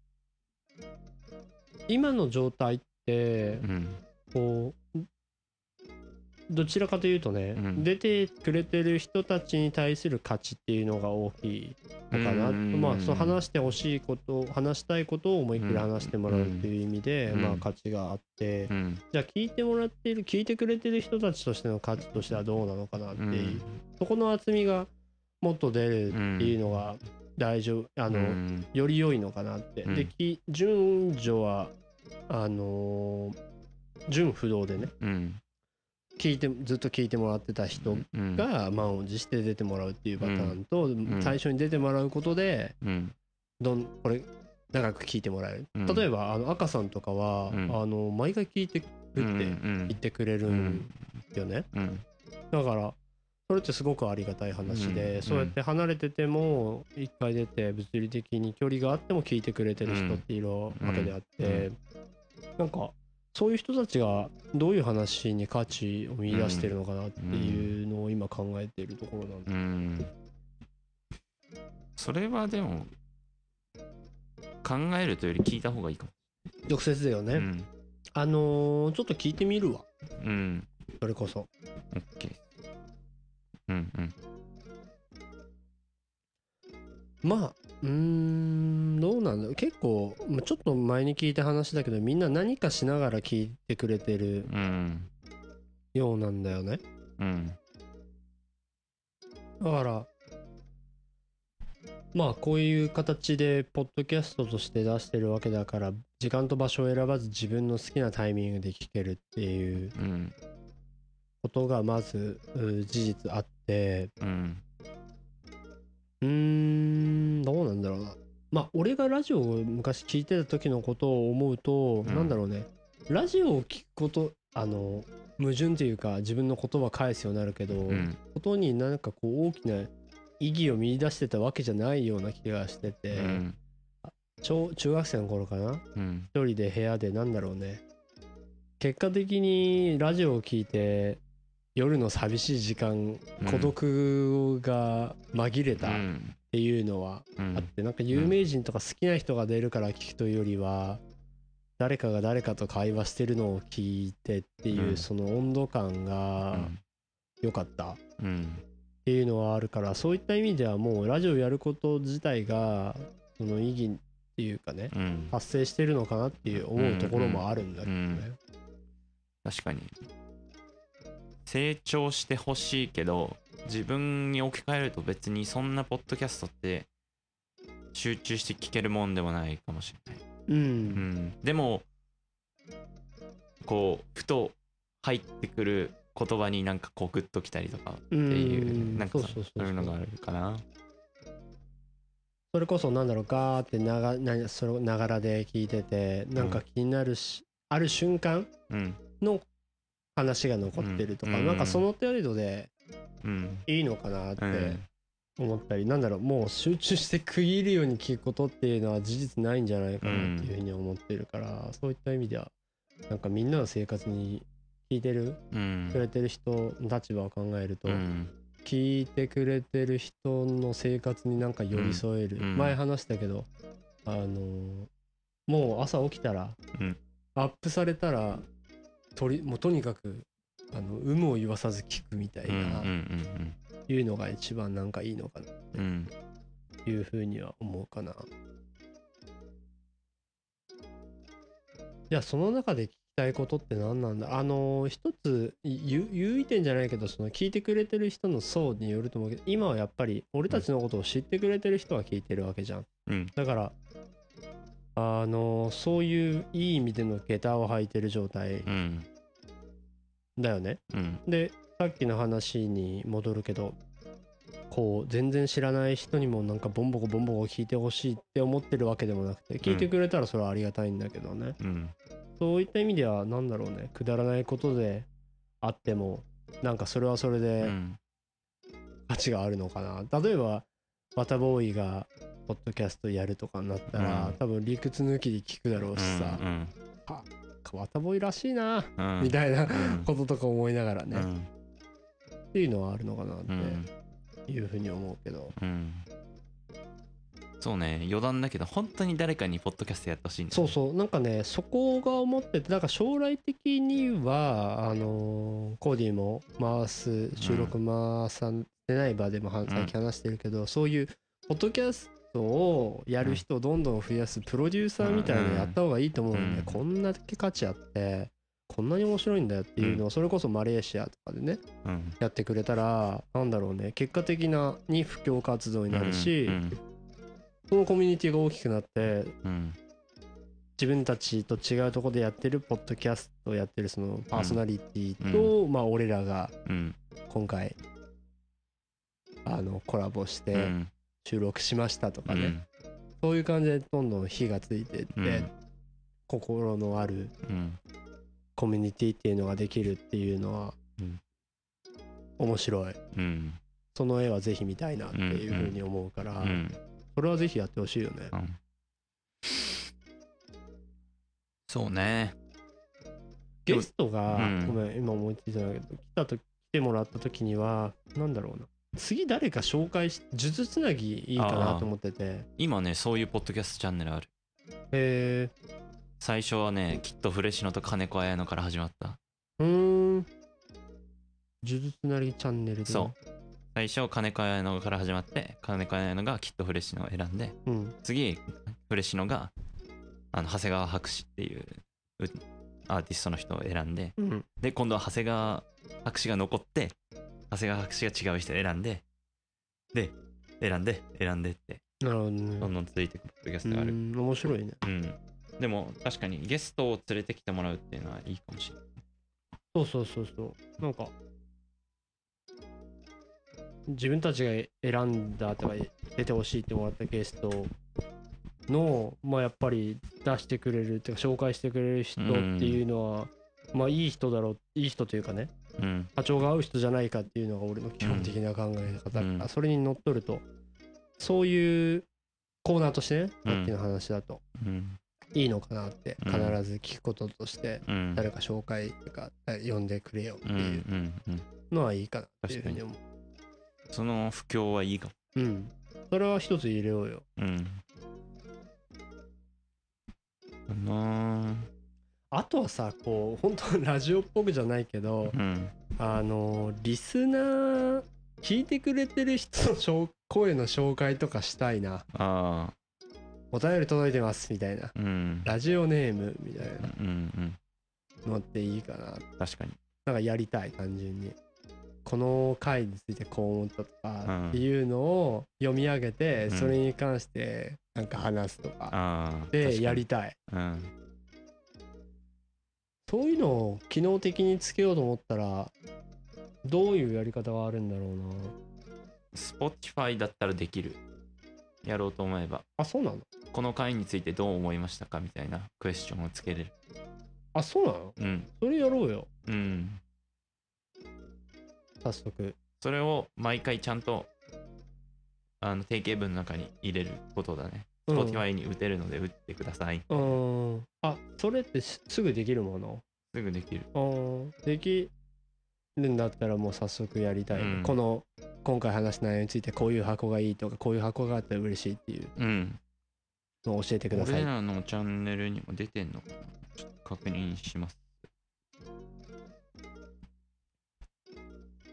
B: 今の状態って
A: うん。
B: こうどちらかというとね、
A: うん。
B: 出てくれてる人たちに対する価値っていうのが大きいのかな、
A: うん。
B: まあその話してほしいこと話したいことを思いっきり話してもらうっていう意味で、
A: うん。
B: まあ価値があって、
A: うん。
B: じゃあ聞いてもらっている聞いてくれてる人たちとしての価値としてはどうなのかなっていう、そこの厚みがもっと出るっていうのが大丈夫あの、
A: うん。
B: より良いのかなって、
A: うん。
B: でき順序はあのー順不動でね。
A: うん
B: 聞いてずっと聞いてもらってた人
A: うん。
B: が満を持して出てもらうっていうパターンと、
A: ん。
B: 最初に出てもらうことで
A: うん。
B: どんこれ長く聞いてもらえる、
A: うん。
B: 例えばあの赤さんとかは、
A: うん。
B: あの毎回聞いてるって言ってくれるんよね、
A: うん。
B: だからそれってすごくありがたい話で、
A: うん
B: そうやって離れてても一回出て物理的に距離があっても聞いてくれてる人っているわけであって、なんかそういう人たちがどういう話に価値を見出してるのかなっていうのを今考えているところなんで
A: うん。それはでも考えるというより聞いた方がいいかも。
B: 直接だよね、
A: うん。
B: あのーちょっと聞いてみるわ。
A: うん。
B: それこそ。
A: オッケーうんうん。
B: まあうんどうなんだろう。結構ちょっと前に聞いた話だけどみんな何かしながら聞いてくれてるようなんだよね。
A: うん
B: だからまあこういう形でポッドキャストとして出してるわけだから時間と場所を選ばず自分の好きなタイミングで聞けるっていうことがまず事実あって
A: うん。
B: うーんどうなんだろうな。まあ俺がラジオを昔聞いてた時のことを思うと、
A: うん。
B: なんだろうね。ラジオを聞くことあの矛盾というか自分の言葉返すようになるけど、
A: うん。
B: ことになんかこう大きな意義を見出してたわけじゃないような気がしてて、
A: うん。
B: 小中学生の頃かな。
A: うん。
B: 一人で部屋でなんだろうね。結果的にラジオを聞いて夜の寂しい時間
A: うん。
B: 孤独が紛れ
A: う
B: たっ
A: ん
B: ていうのは
A: うん
B: あってなんか有名人とか好きな人が出るから聞くというよりは誰かが誰かと会話してるのを聞いてっていううん。その温度感
A: う
B: が
A: ん。
B: 良かったっ
A: うん。
B: ていうのはあるからそういった意味ではもうラジオやること自体がその意義っていうかね
A: うん。
B: 達成してるのかなっていう思うところもあるんだけどね。
A: 確かに成長してほしいけど自分に置き換えると別にそんなポッドキャストって集中して聞けるもんでもないかもしれない、
B: う
A: うん。ん、でもこうふと入ってくる言葉になんかこうグッときたりとかっていう
B: うん。
A: なんか
B: そう
A: いうのがあるかな。
B: それこそなんだろうガーってながなそれをながらで聞いててなんか気になるし、ある瞬間
A: うん
B: の話が残ってるとか、
A: うん。
B: なんかその程度で
A: うん。
B: いいのかなって
A: うん。
B: 思ったり、なんだろうもう集中して区切るように聞くことっていうのは事実ないんじゃないかなっていうふうに思ってるから、そういった意味ではなんかみんなの生活に聞いてる
A: うん。
B: くれてる人の立場を考えると、
A: うん。
B: 聞いてくれてる人の生活になんか寄り添える、
A: うん。
B: 前話したけどあのーもう朝起きたら、
A: うん。
B: アップされたらとりもうとにかくあの有無を言わさず聞くみたいな、
A: うん
B: いうのが一番なんかいいのかな
A: うんうん。
B: というふうには思うかな。じゃあその中で聞きたいことって何なんだ？あのー一つゆ優位点じゃないけどその聞いてくれてる人の層によると思うけど今はやっぱり俺たちのことを知ってくれてる人は聞いてるわけじゃん。
A: うん。
B: だからあのーそういういい意味での下駄を履いてる状態
A: うん。
B: だよね。
A: うん。
B: でさっきの話に戻るけどこう全然知らない人にもなんかボンボコボンボコ聞いてほしいって思ってるわけでもなくて聞いてくれたらそれはありがたいんだけどね、
A: うん。
B: そういった意味では何だろうね。くだらないことであってもなんかそれはそれ
A: う
B: で
A: ん。
B: 価値があるのかな、例えばワタボーイがポッドキャストやるとかになったら、
A: うん。
B: 多分理屈抜きで聞くだろうしさ、
A: うん
B: ワタボーイらしいな、
A: うん。
B: みたいな
A: うん。
B: こととか思いながらね、っ
A: うん。
B: ていうのはあるのかなっ
A: うん。
B: ていうふうに思うけど、
A: うん。そうね余談だけど本当に誰かにポッドキャストやってほしいんだよね。
B: そうそう。なんかねそこが思っててだから将来的にはあのーコーディも回す収録回さてない場でもは
A: ん。
B: 最近話してるけど、そういうポッドキャストをやる人をどんどん増やすプロデューサーみたいなのやった方がいいと思うんで、
A: うん。
B: こんだけ価値あってこんなに面白いんだよっていうのをそれこそマレーシアとかでね
A: うん。
B: やってくれたらなんだろうね結果的なに布教活動になるし、
A: うん。
B: そのコミュニティが大きくなって
A: うん。
B: 自分たちと違うところでやってるポッドキャストをやってるそのパーソナリティと、まあ俺らが
A: うん。
B: 今回あのコラボして
A: うん
B: 収録しましたとかね、
A: うん。
B: そういう感じでどんどん火がついていって、
A: うん。
B: 心のある
A: うん。
B: コミュニティっていうのができるっていうのは、
A: うん。
B: 面白い。
A: うん。
B: その絵はぜひ見たいなっていうふうに思うから、
A: うん。
B: それはぜひやってほしいよね。
A: うん。そうね。
B: ゲストが、
A: うん。
B: ごめん今思いついたんだけど来たと来てもらった時にはなんだろうな次誰か紹介し呪術つなぎいいかなと思ってて。
A: 今ねそういうポッドキャストチャンネルある。
B: へえ
A: 最初はねきっとフレッシュのと金子綾乃から始まった。
B: うーん。呪術なりチャンネルで。
A: そう。最初金子綾乃から始まって金子綾乃がきっとフレッシュのを選んで
B: ううん。
A: 次フレッシュのがあの長谷川博士っていううアーティストの人を選んで
B: うん。
A: で今度は長谷川博士が残って長谷川博士が違う人を選んでで選んで選んでって
B: なるほどね。
A: どんどん続いていくポッドキャス
B: う
A: トがある。
B: ん面白いね。
A: うん。でも確かにゲストを連れてきてもらうっていうのはいいかもしれない。
B: そうそうそうそう。なんか自分たちが選んだとか出てほしいってもらったゲストのまあやっぱり出してくれるっていうか紹介してくれる人っていうのは、まあいい人だろういい人というかね。
A: うん
B: 波長が合う人じゃないかっていうのが俺の基本的な考え方だから、
A: うん。
B: それにのっとるとそういうコーナーとしてね
A: うん。
B: さっきの話だと
A: うん。
B: いいのかなって
A: うん。
B: 必ず聞くこととして
A: うん。
B: 誰か紹介とか呼んでくれよっていうのはいいかなっていうふうに思
A: その不況はいいかも。
B: う。うん。それは一つ入れようよ。
A: うん。な
B: あとはさ、こう、本当ラジオっぽくじゃないけど、
A: うん。
B: あの、リスナー、聞いてくれてる人の紹声の紹介とかしたいな。
A: ああ。
B: お便り届いてますみたいな。
A: うん。
B: ラジオネームみたいな。のっていいかな。
A: 確かに。
B: なんかやりたい、単純に。この回についてこう思ったとか
A: うん。
B: っていうのを読み上げて、
A: うん。
B: それに関してなんか話すとか。
A: ああ
B: でやりたい。
A: うん
B: そういうのを機能的につけようと思ったらどういうやり方があるんだろうな。
A: Spotify だったらできる。やろうと思えば。
B: あそうなの？
A: この回についてどう思いましたか？みたいなクエスチョンをつけれる。
B: あそうなの？
A: うん。
B: それやろうよ。
A: うん。
B: 早速。
A: それを毎回ちゃんとあの定型文の中に入れることだね。
B: うん
A: Spotify に打てるので打ってください。
B: うんあそれってしすぐできるもの？
A: すぐできる。
B: うんできるんだったらもう早速やりたい、
A: うん
B: この今回話した内容についてこういう箱がいいとかこういう箱があったら嬉しいっていう
A: うん。
B: のを教えてください
A: 俺らのチャンネルにも出てんのかな？ちょっと確認します。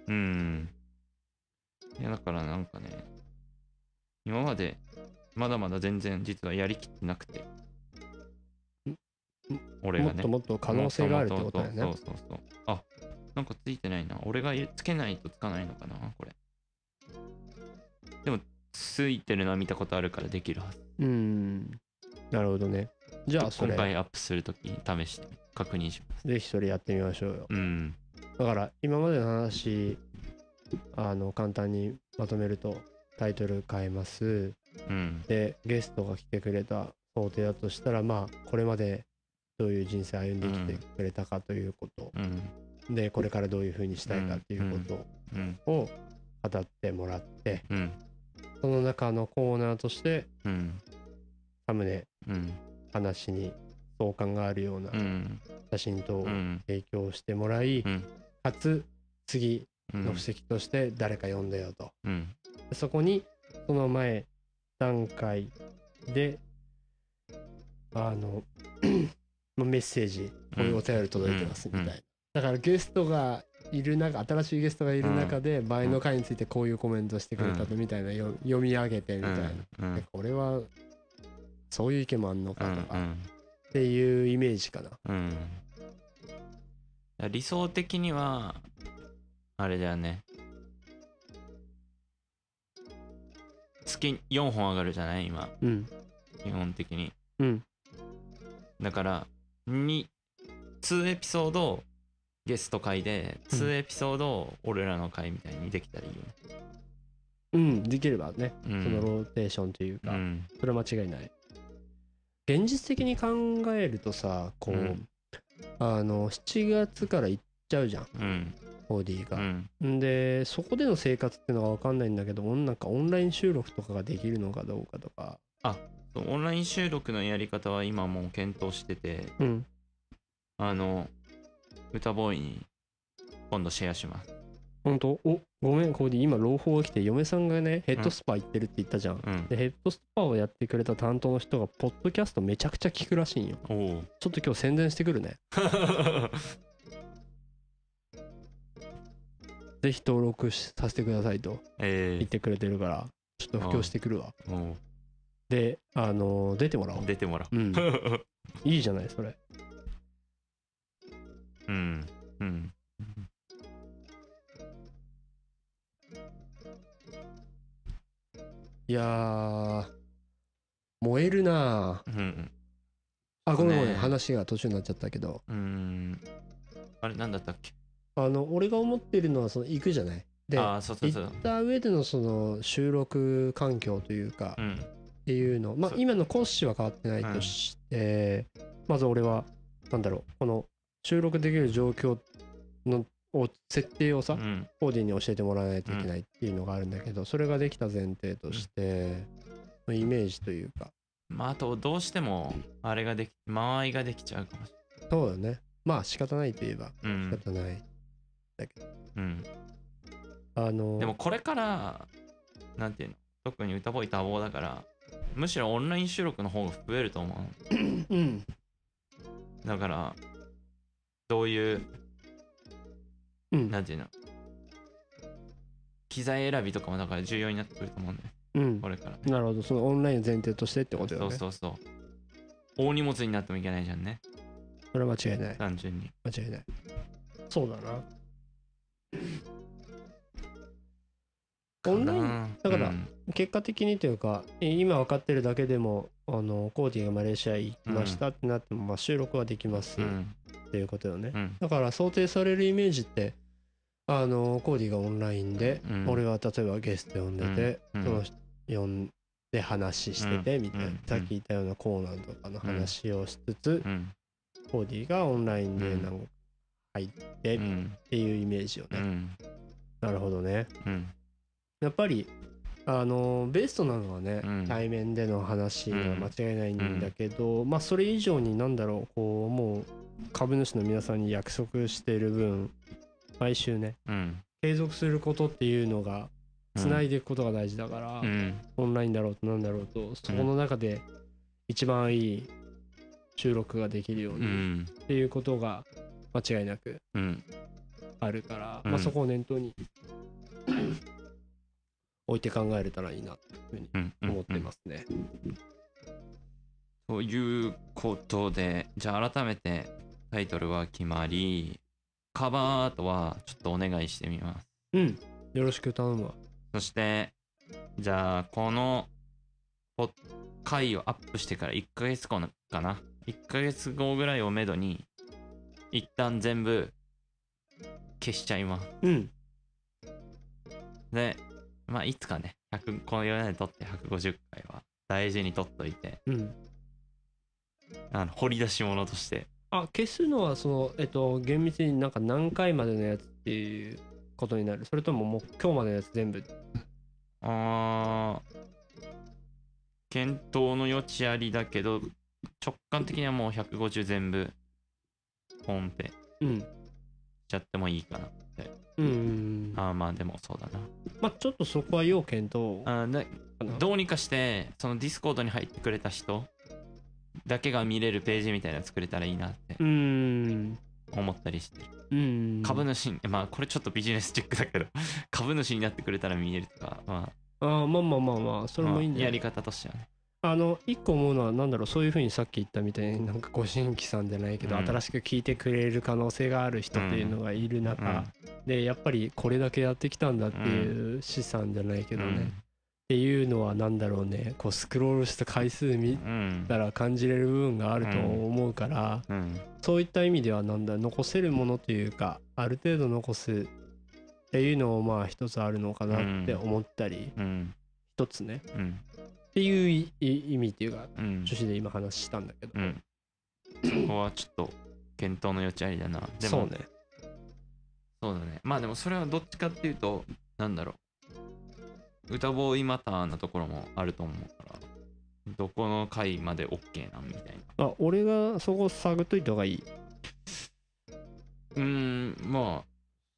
A: うん。いや、だからなんかね、今までまだまだ全然実はやりきってなくて。俺がね
B: もっと。もっと可能性があるってことだよね
A: そうそうそう。あ、なんかついてないな。俺がつけないとつかないのかな、これ。でも、ついてるのは見たことあるからできるはず。
B: うんなるほどねじゃあそれ
A: 今回アップするときに試して確認します。
B: ぜひそれやってみましょうよ
A: うん。
B: だから今までの話あの簡単にまとめるとタイトル変えます
A: うん。
B: でゲストが来てくれた想定だとしたらまあこれまでどういう人生歩んできてくれたかということ、
A: うん。
B: でこれからどういうふうにしたいかっていうこ
A: うん。
B: とを語ってもらって
A: うん。
B: その中のコーナーとして
A: うん。
B: サムネ
A: うん。
B: 話に相関があるような
A: うん。
B: 写真等を
A: うん。
B: 提供してもらい、
A: うん。
B: かつ次
A: うん。
B: の布石として誰か呼んだよと。
A: うん。
B: そこにその前段階であの まあメッセージこういうお便り届いてますみたいな、
A: うん
B: だからゲストがいる中新しいゲストがいる中で前の回についてこういうコメントしてくれたとみたいなよ読み上げてみたいな、これはそういう意見もあんの
A: う
B: かとかっ
A: ん。
B: ていうイメージかな。
A: うん。理想的には、あれだよね。月4本上がるじゃない？今、
B: うん。
A: 基本的に。
B: うん。
A: だから、2、2エピソードゲスト回で、
B: うん。
A: 2エピソード俺らの回みたいにできたらいいよね。
B: うんできればね、
A: うん。
B: そのローテーションというか、
A: うん。
B: それは間違いない。現実的に考えるとさこう、
A: うん。
B: あの7月から行っちゃうじゃん
A: うん。
B: オーディ
A: う
B: が、
A: ん。
B: ん、でそこでの生活っていうのが分かんないんだけどなんかオンライン収録とかができるのかどうかとか。
A: そうオンライン収録のやり方は今もう検討してて、
B: うん。
A: あの、歌ボーイに今度シェアします。
B: 本当？おごめんコーディ今朗報が来て嫁さんがねヘッドスパ行ってるって言ったじゃん、
A: うん。
B: でヘッドスパをやってくれた担当の人がポッドキャストめちゃくちゃ聞くらしいんよ。ちょっと今日宣伝してくるね ぜひ登録しさせてくださいと
A: え
B: 言ってくれてるからちょっと布教してくるわ。であのー出てもらおう。
A: ー出てもら
B: う。ん。
A: う
B: いいじゃないそれ。
A: うん。うん。
B: いやー燃えるなー。
A: うん。
B: あごめんごめん、
A: ね
B: 話が途中になっちゃったけど。
A: うん。あれなんだったっけ？
B: あの俺が思ってるのはその行くじゃない？で
A: ああそうそうそう。
B: 行った上でのその収録環境というか、
A: うん。
B: っていうの。まあ今の講師は変わってないとして、まず俺はなんだろうこの収録できる状況のを設定をさ、
A: うん。
B: コーディに教えてもらわないといけないっていうのがあるんだけど、それができた前提として、イメージというか。
A: まああとどうしてもあれができ間合いができちゃうかもし
B: そうだね。まあ仕方ないといえば
A: れない、
B: 仕方ない、
A: うん。
B: あの
A: うん、でもこれからなんていうの？特に歌ボイ多忙だからむしろオンライン収録の方が増えると思
B: う。ん。
A: うだからどういう
B: うん。
A: なんていうの？機材選びとかもだから重要になってくると思うんだよ。
B: うん。
A: これから。ね
B: なるほど。そのオンライン前提としてってことよね。
A: そうそうそう大荷物になってもいけないじゃんね
B: それは間違いない
A: 単純に
B: 間違いないそうだなオンライン？
A: ン
B: だから結果的にというかえ今分かってるだけでもあのコーディがマレーシア行きましたってなっても、まあ、収録はできますっ
A: うん。
B: ていうことよね、
A: うん。
B: だから想定されるイメージってあのコーディがオンラインで、
A: うん。
B: 俺は例えばゲスト呼んでて、
A: うん。
B: その人呼んで話しててみたいな、
A: うん。
B: さっき言ったようなコーナーとかの話をしつつ、
A: うん。
B: コーディがオンラインで
A: うん。
B: なんか入ってっ
A: うん。
B: ていうイメージよね、
A: うん。
B: なるほどね。
A: うん
B: やっぱりあのベストなのはね、
A: うん。
B: 対面での話は間違いないんだけど、まあそれ以上になんだろうこうもう株主の皆さんに約束してる分毎週ね
A: うん。
B: 継続することっていうのがつないでいくことが大事だから、
A: うん。
B: オンラインだろうとなんだろうとそこの中で一番いい収録ができるよう
A: う
B: に
A: ん。
B: っていうことが間違いなく
A: うん。
B: あるから、
A: うん。
B: まあそこを念頭に置いて考えれたらいいなっていうふうに思ってますね。
A: ということでじゃあ改めてタイトルは決まりカバーアートはちょっとお願いしてみます
B: うん。よろしく頼むわ。
A: そしてじゃあこの回をアップしてから1ヶ月後のかな？1ヶ月後ぐらいをめどに一旦全部消しちゃいます
B: うん。
A: でまあいつかね100この世で撮って150回は大事に撮っといて
B: うん。
A: あの掘り出し物として
B: あ、消すのはその、えっと、厳密になんか何回までのやつっていうことになるそれとももう今日までのやつ全部？
A: あー検討の余地ありだけど直感的にはもう150全部ホームペ
B: うん。
A: しちゃってもいいかな
B: うん。
A: あーまあでもそうだな
B: まあちょっとそこは要検討
A: あ。どうにかしてそのディスコードに入ってくれた人だけが見れるページみたいなの作れたらいいなって
B: うーん。
A: 思ったりしてる
B: うん。
A: 株主にまあこれちょっとビジネスチックだけど 株主になってくれたら見えるとかま
B: あーまあまあまあまあ、そ
A: あ
B: れもいいんだよ
A: まあやり方としてはね
B: あの一個思うのはなんだろうそういうふうにさっき言ったみたいになんかご新規さんじゃないけど、
A: うん。
B: 新しく聞いてくれる可能性がある人っていうのがいる中、でやっぱりこれだけやってきたんだっていう資産じゃないけどね、っていうのはなんだろうね。こうスクロールした回数見
A: うん。
B: たら感じれる部分があると思うから、
A: うん。
B: そういった意味ではなんだ残せるものというかある程度残すっていうのもまあ一つあるのかなって思ったり、
A: うん。
B: 一つね。
A: うん
B: っていう意味っていうか
A: うん。
B: 趣旨で今話したんだけど、
A: うん。そこはちょっと検討の余地ありだな。でも
B: そうね。
A: そうだね。まあでもそれはどっちかっていうとなんだろう。歌ボーイマターなところもあると思うからどこの回まで OK なんみたいな。
B: あ俺がそこ探っといた方がいい。う
A: ーんまあ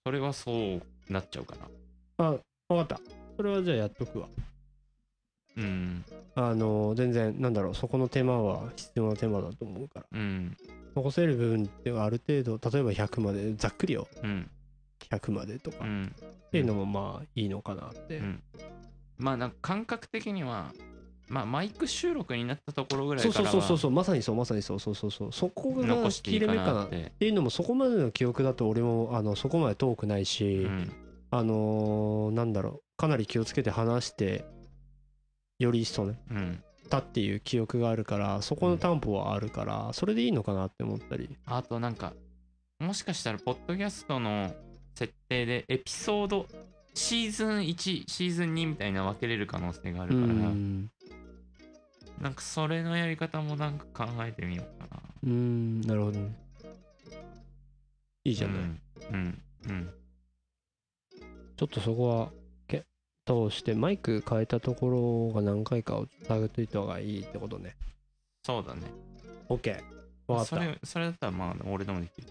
A: それはそうなっちゃうかな。
B: あ分かった。それはじゃあやっとくわ
A: うん。
B: あの全然なんだろうそこの手間は必要な手間だと思うから。
A: うん
B: 残せる部分ってはある程度例えば100までざっくりよ。
A: うん。
B: 100までとか、っ
A: うん。
B: ていうのもまあいいのかなって、
A: うん。まあなんか感覚的にはまあマイク収録になったところぐら
B: そそう
A: いうからは
B: そうそうそうまさにそうまさにそうそうそうそう。そこが切れ目かなっ
A: て
B: いうのもそこまでの記憶だと俺もあのそこまで遠くないし、
A: うん。
B: あのーなんだろう。かなり気をつけて話してより一層ね
A: うん。
B: たっていう記憶があるからそこの担保はあるからそれでいいのかなって思ったり。
A: あとなんかもしかしたらポッドキャストの設定でエピソードシーズン1シーズン2みたいな分けれる可能性があ
B: う
A: るから、
B: ん。
A: なんかそれのやり方もなんか考えてみようかな。
B: うんなるほどね。いいじゃない、
A: うんうんうん。
B: ちょっとそこはけ通してマイク変えたところが何回かを探っといた方がいいってことね。
A: そうだね。
B: OK わかった。
A: それそれだったらまあ俺でもできる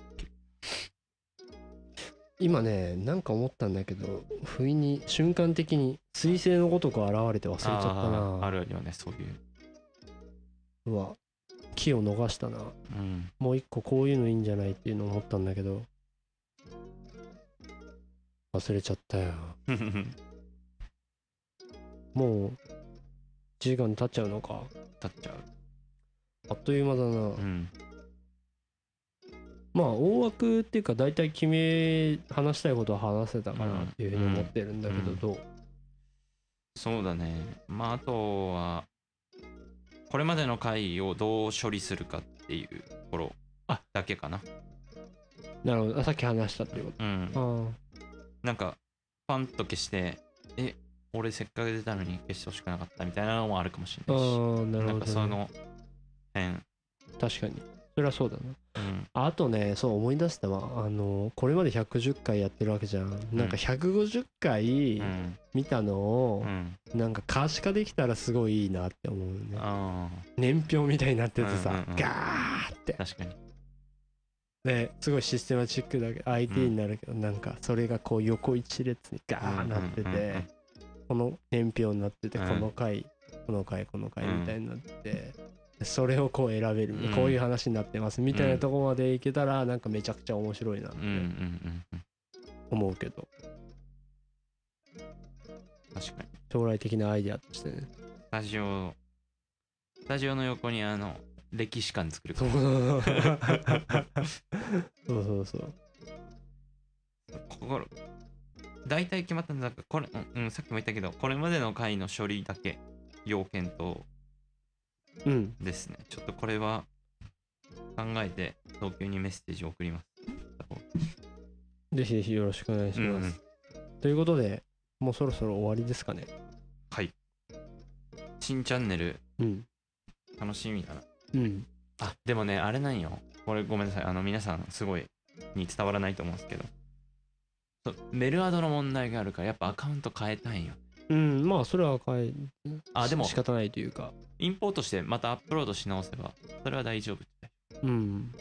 B: 今ねなんか思ったんだけど不意に瞬間的に彗星のごとく現れて忘れちゃった
A: あーあ
B: な
A: るよねそういう。
B: うわ。木を逃したな。
A: うん。
B: もう一個こういうのいいんじゃないっていうのを思ったんだけど忘れちゃったよもう1時間経っちゃうのか。
A: 立っちゃう。
B: あっという間だな、
A: うん。
B: まあ大枠っていうか大体決め話したいことは話せたかなっていうふうに思ってるんだけど、
A: うん。
B: どう？
A: そうだね。まああとはこれまでの回をどう処理するかっていうところ
B: あ
A: だけかな。
B: なるほど。あさっき話したっていうこ
A: うん。
B: と
A: なんかパンと消してえ俺せっかく出たのに消してほしくなかったみたいなのもあるかもしれ
B: ああ
A: ないし。
B: ーなる
A: なん
B: ほど、ね、
A: かその辺。
B: 確かに。それはそうだな。
A: うん。
B: あとねそう思い出したわ。あのこれまで110回やってるわけじゃん、なんか150回
A: うん。
B: 見たのを
A: う、ん。
B: なんか可視化できたらすごいいいなって思うね。
A: あ
B: 年表みたいになっててさ、
A: うんうんうん。
B: ガーって。
A: あ確かに。
B: ですごいシステマチックだけど IT になるけど、なんかそれがこう横一列にガーなってて、
A: うんうんうんうん
B: この年表になってて、
A: うん。
B: この回この回この回みたいになってて、それをこう選べる、
A: うん。
B: こういう話になってますみたいなとこまでいけたらなんかめちゃくちゃ面白いなって思うけど、
A: 確かに。
B: 将来的なアイデアとしてね。
A: スタジオスタジオの横にあの歴史館作るか
B: そう。
A: ら
B: そうそうそう。
A: 心大体決まったんだこれ、うん。うん、さっきも言ったけどこれまでの回の処理だけ要件と
B: うん。
A: ですね。ちょっとこれは考えて東京にメッセージを送ります。
B: ぜひぜひよろしくお願いし
A: うん
B: ます、ということでもうそろそろ終わりですかね。
A: はい。新チャンネル
B: うん。
A: 楽しみだな。
B: うん。
A: あでもねあれなんよ。これごめんなさい。あの皆さんすごいに伝わらないと思うんですけどそ うメルアドの問題があるからやっぱアカウント変えたいんよ。
B: うんまあそれは変え
A: あでも
B: し仕方ないというか。
A: インポートしてまたアップロードし直せばそれは大丈夫って。
B: うん。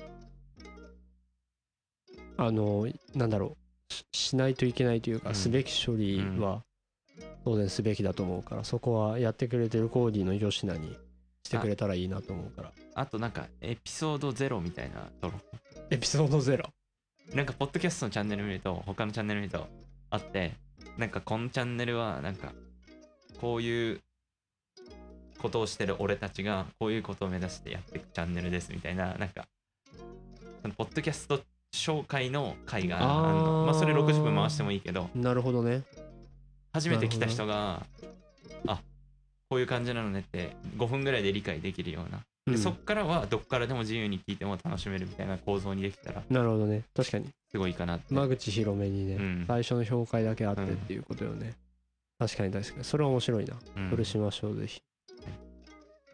B: あのなんだろう。ししないといけないというか、
A: うん。
B: すべき処理は当然すべきだと思うから、そこはやってくれてるコーディの吉野にしてくれたらいいなと思うから。
A: あとなんかエピソード0みたいなとろ
B: エピソードゼロ？
A: なんかポッドキャストのチャンネル見ると他のチャンネル見るとあってなんかこのチャンネルはなんかこういうことをしてる俺たちがこういうことを目指してやっていくチャンネルですみたいななんかそのポッドキャスト紹介の回があ
B: あー。
A: んのまあそれ60分回してもいいけど
B: なるほどね。
A: 初めて来た人があこういう感じなのねって5分ぐらいで理解できるような
B: うん。
A: でそっからはどっからでも自由に聞いても楽しめるみたいな構造にできたら
B: なるほどね。確かに。
A: すごいいいかなって。
B: 間口広めにね、
A: うん。
B: 最初の紹介だけあってっていうことよね、確かに確かに。それは面白いな、
A: うん。
B: それしましょうぜひ。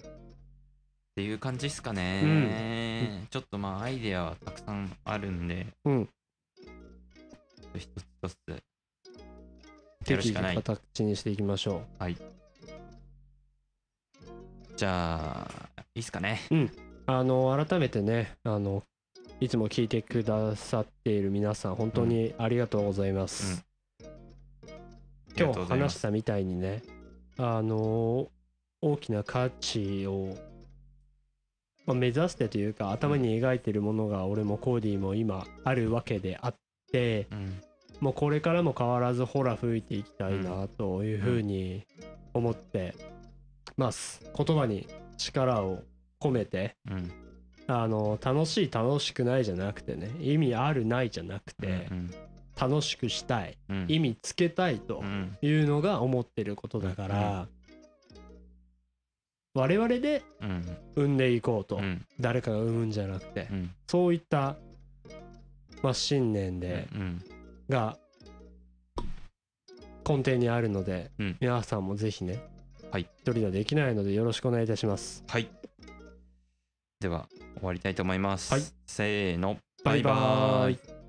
A: っていう感じですかね、ちょっとまあアイデアはたくさんあるんで。
B: うん。
A: 一つ一つ。やるしかない。
B: 形にしていきましょ
A: じゃあいいっすかね。
B: うあの改めてねあのいつも聞いてくださっている皆さん本当にありがとうございます、
A: うございます。
B: 話したみたいにねあの大きな価値を、まあ、目指してというか頭に描いてるものが俺もコーディも今あるわけであって
A: うん。
B: もうこれからも変わらずホラ吹いていきたいなというふうに思ってます。言葉に力を込めて
A: うん。
B: あの楽しい楽しくないじゃなくてね意味あるないじゃなくて
A: うん
B: 楽しくしたい
A: うん。
B: 意味つけたいと
A: うん。
B: いうのが思ってることだから我々で
A: うん。
B: 生んでいこうと
A: うん。
B: 誰かが生むんじゃなくて
A: うん。
B: そういったまあ信念で
A: うん。
B: が根底にあるので
A: うん。
B: 皆さんもぜひね
A: はい。
B: 一人ではできないのでよろしくお願いいたします。
A: はい。では終わりたいと思います、
B: はい。
A: せーの。
B: バイバーイ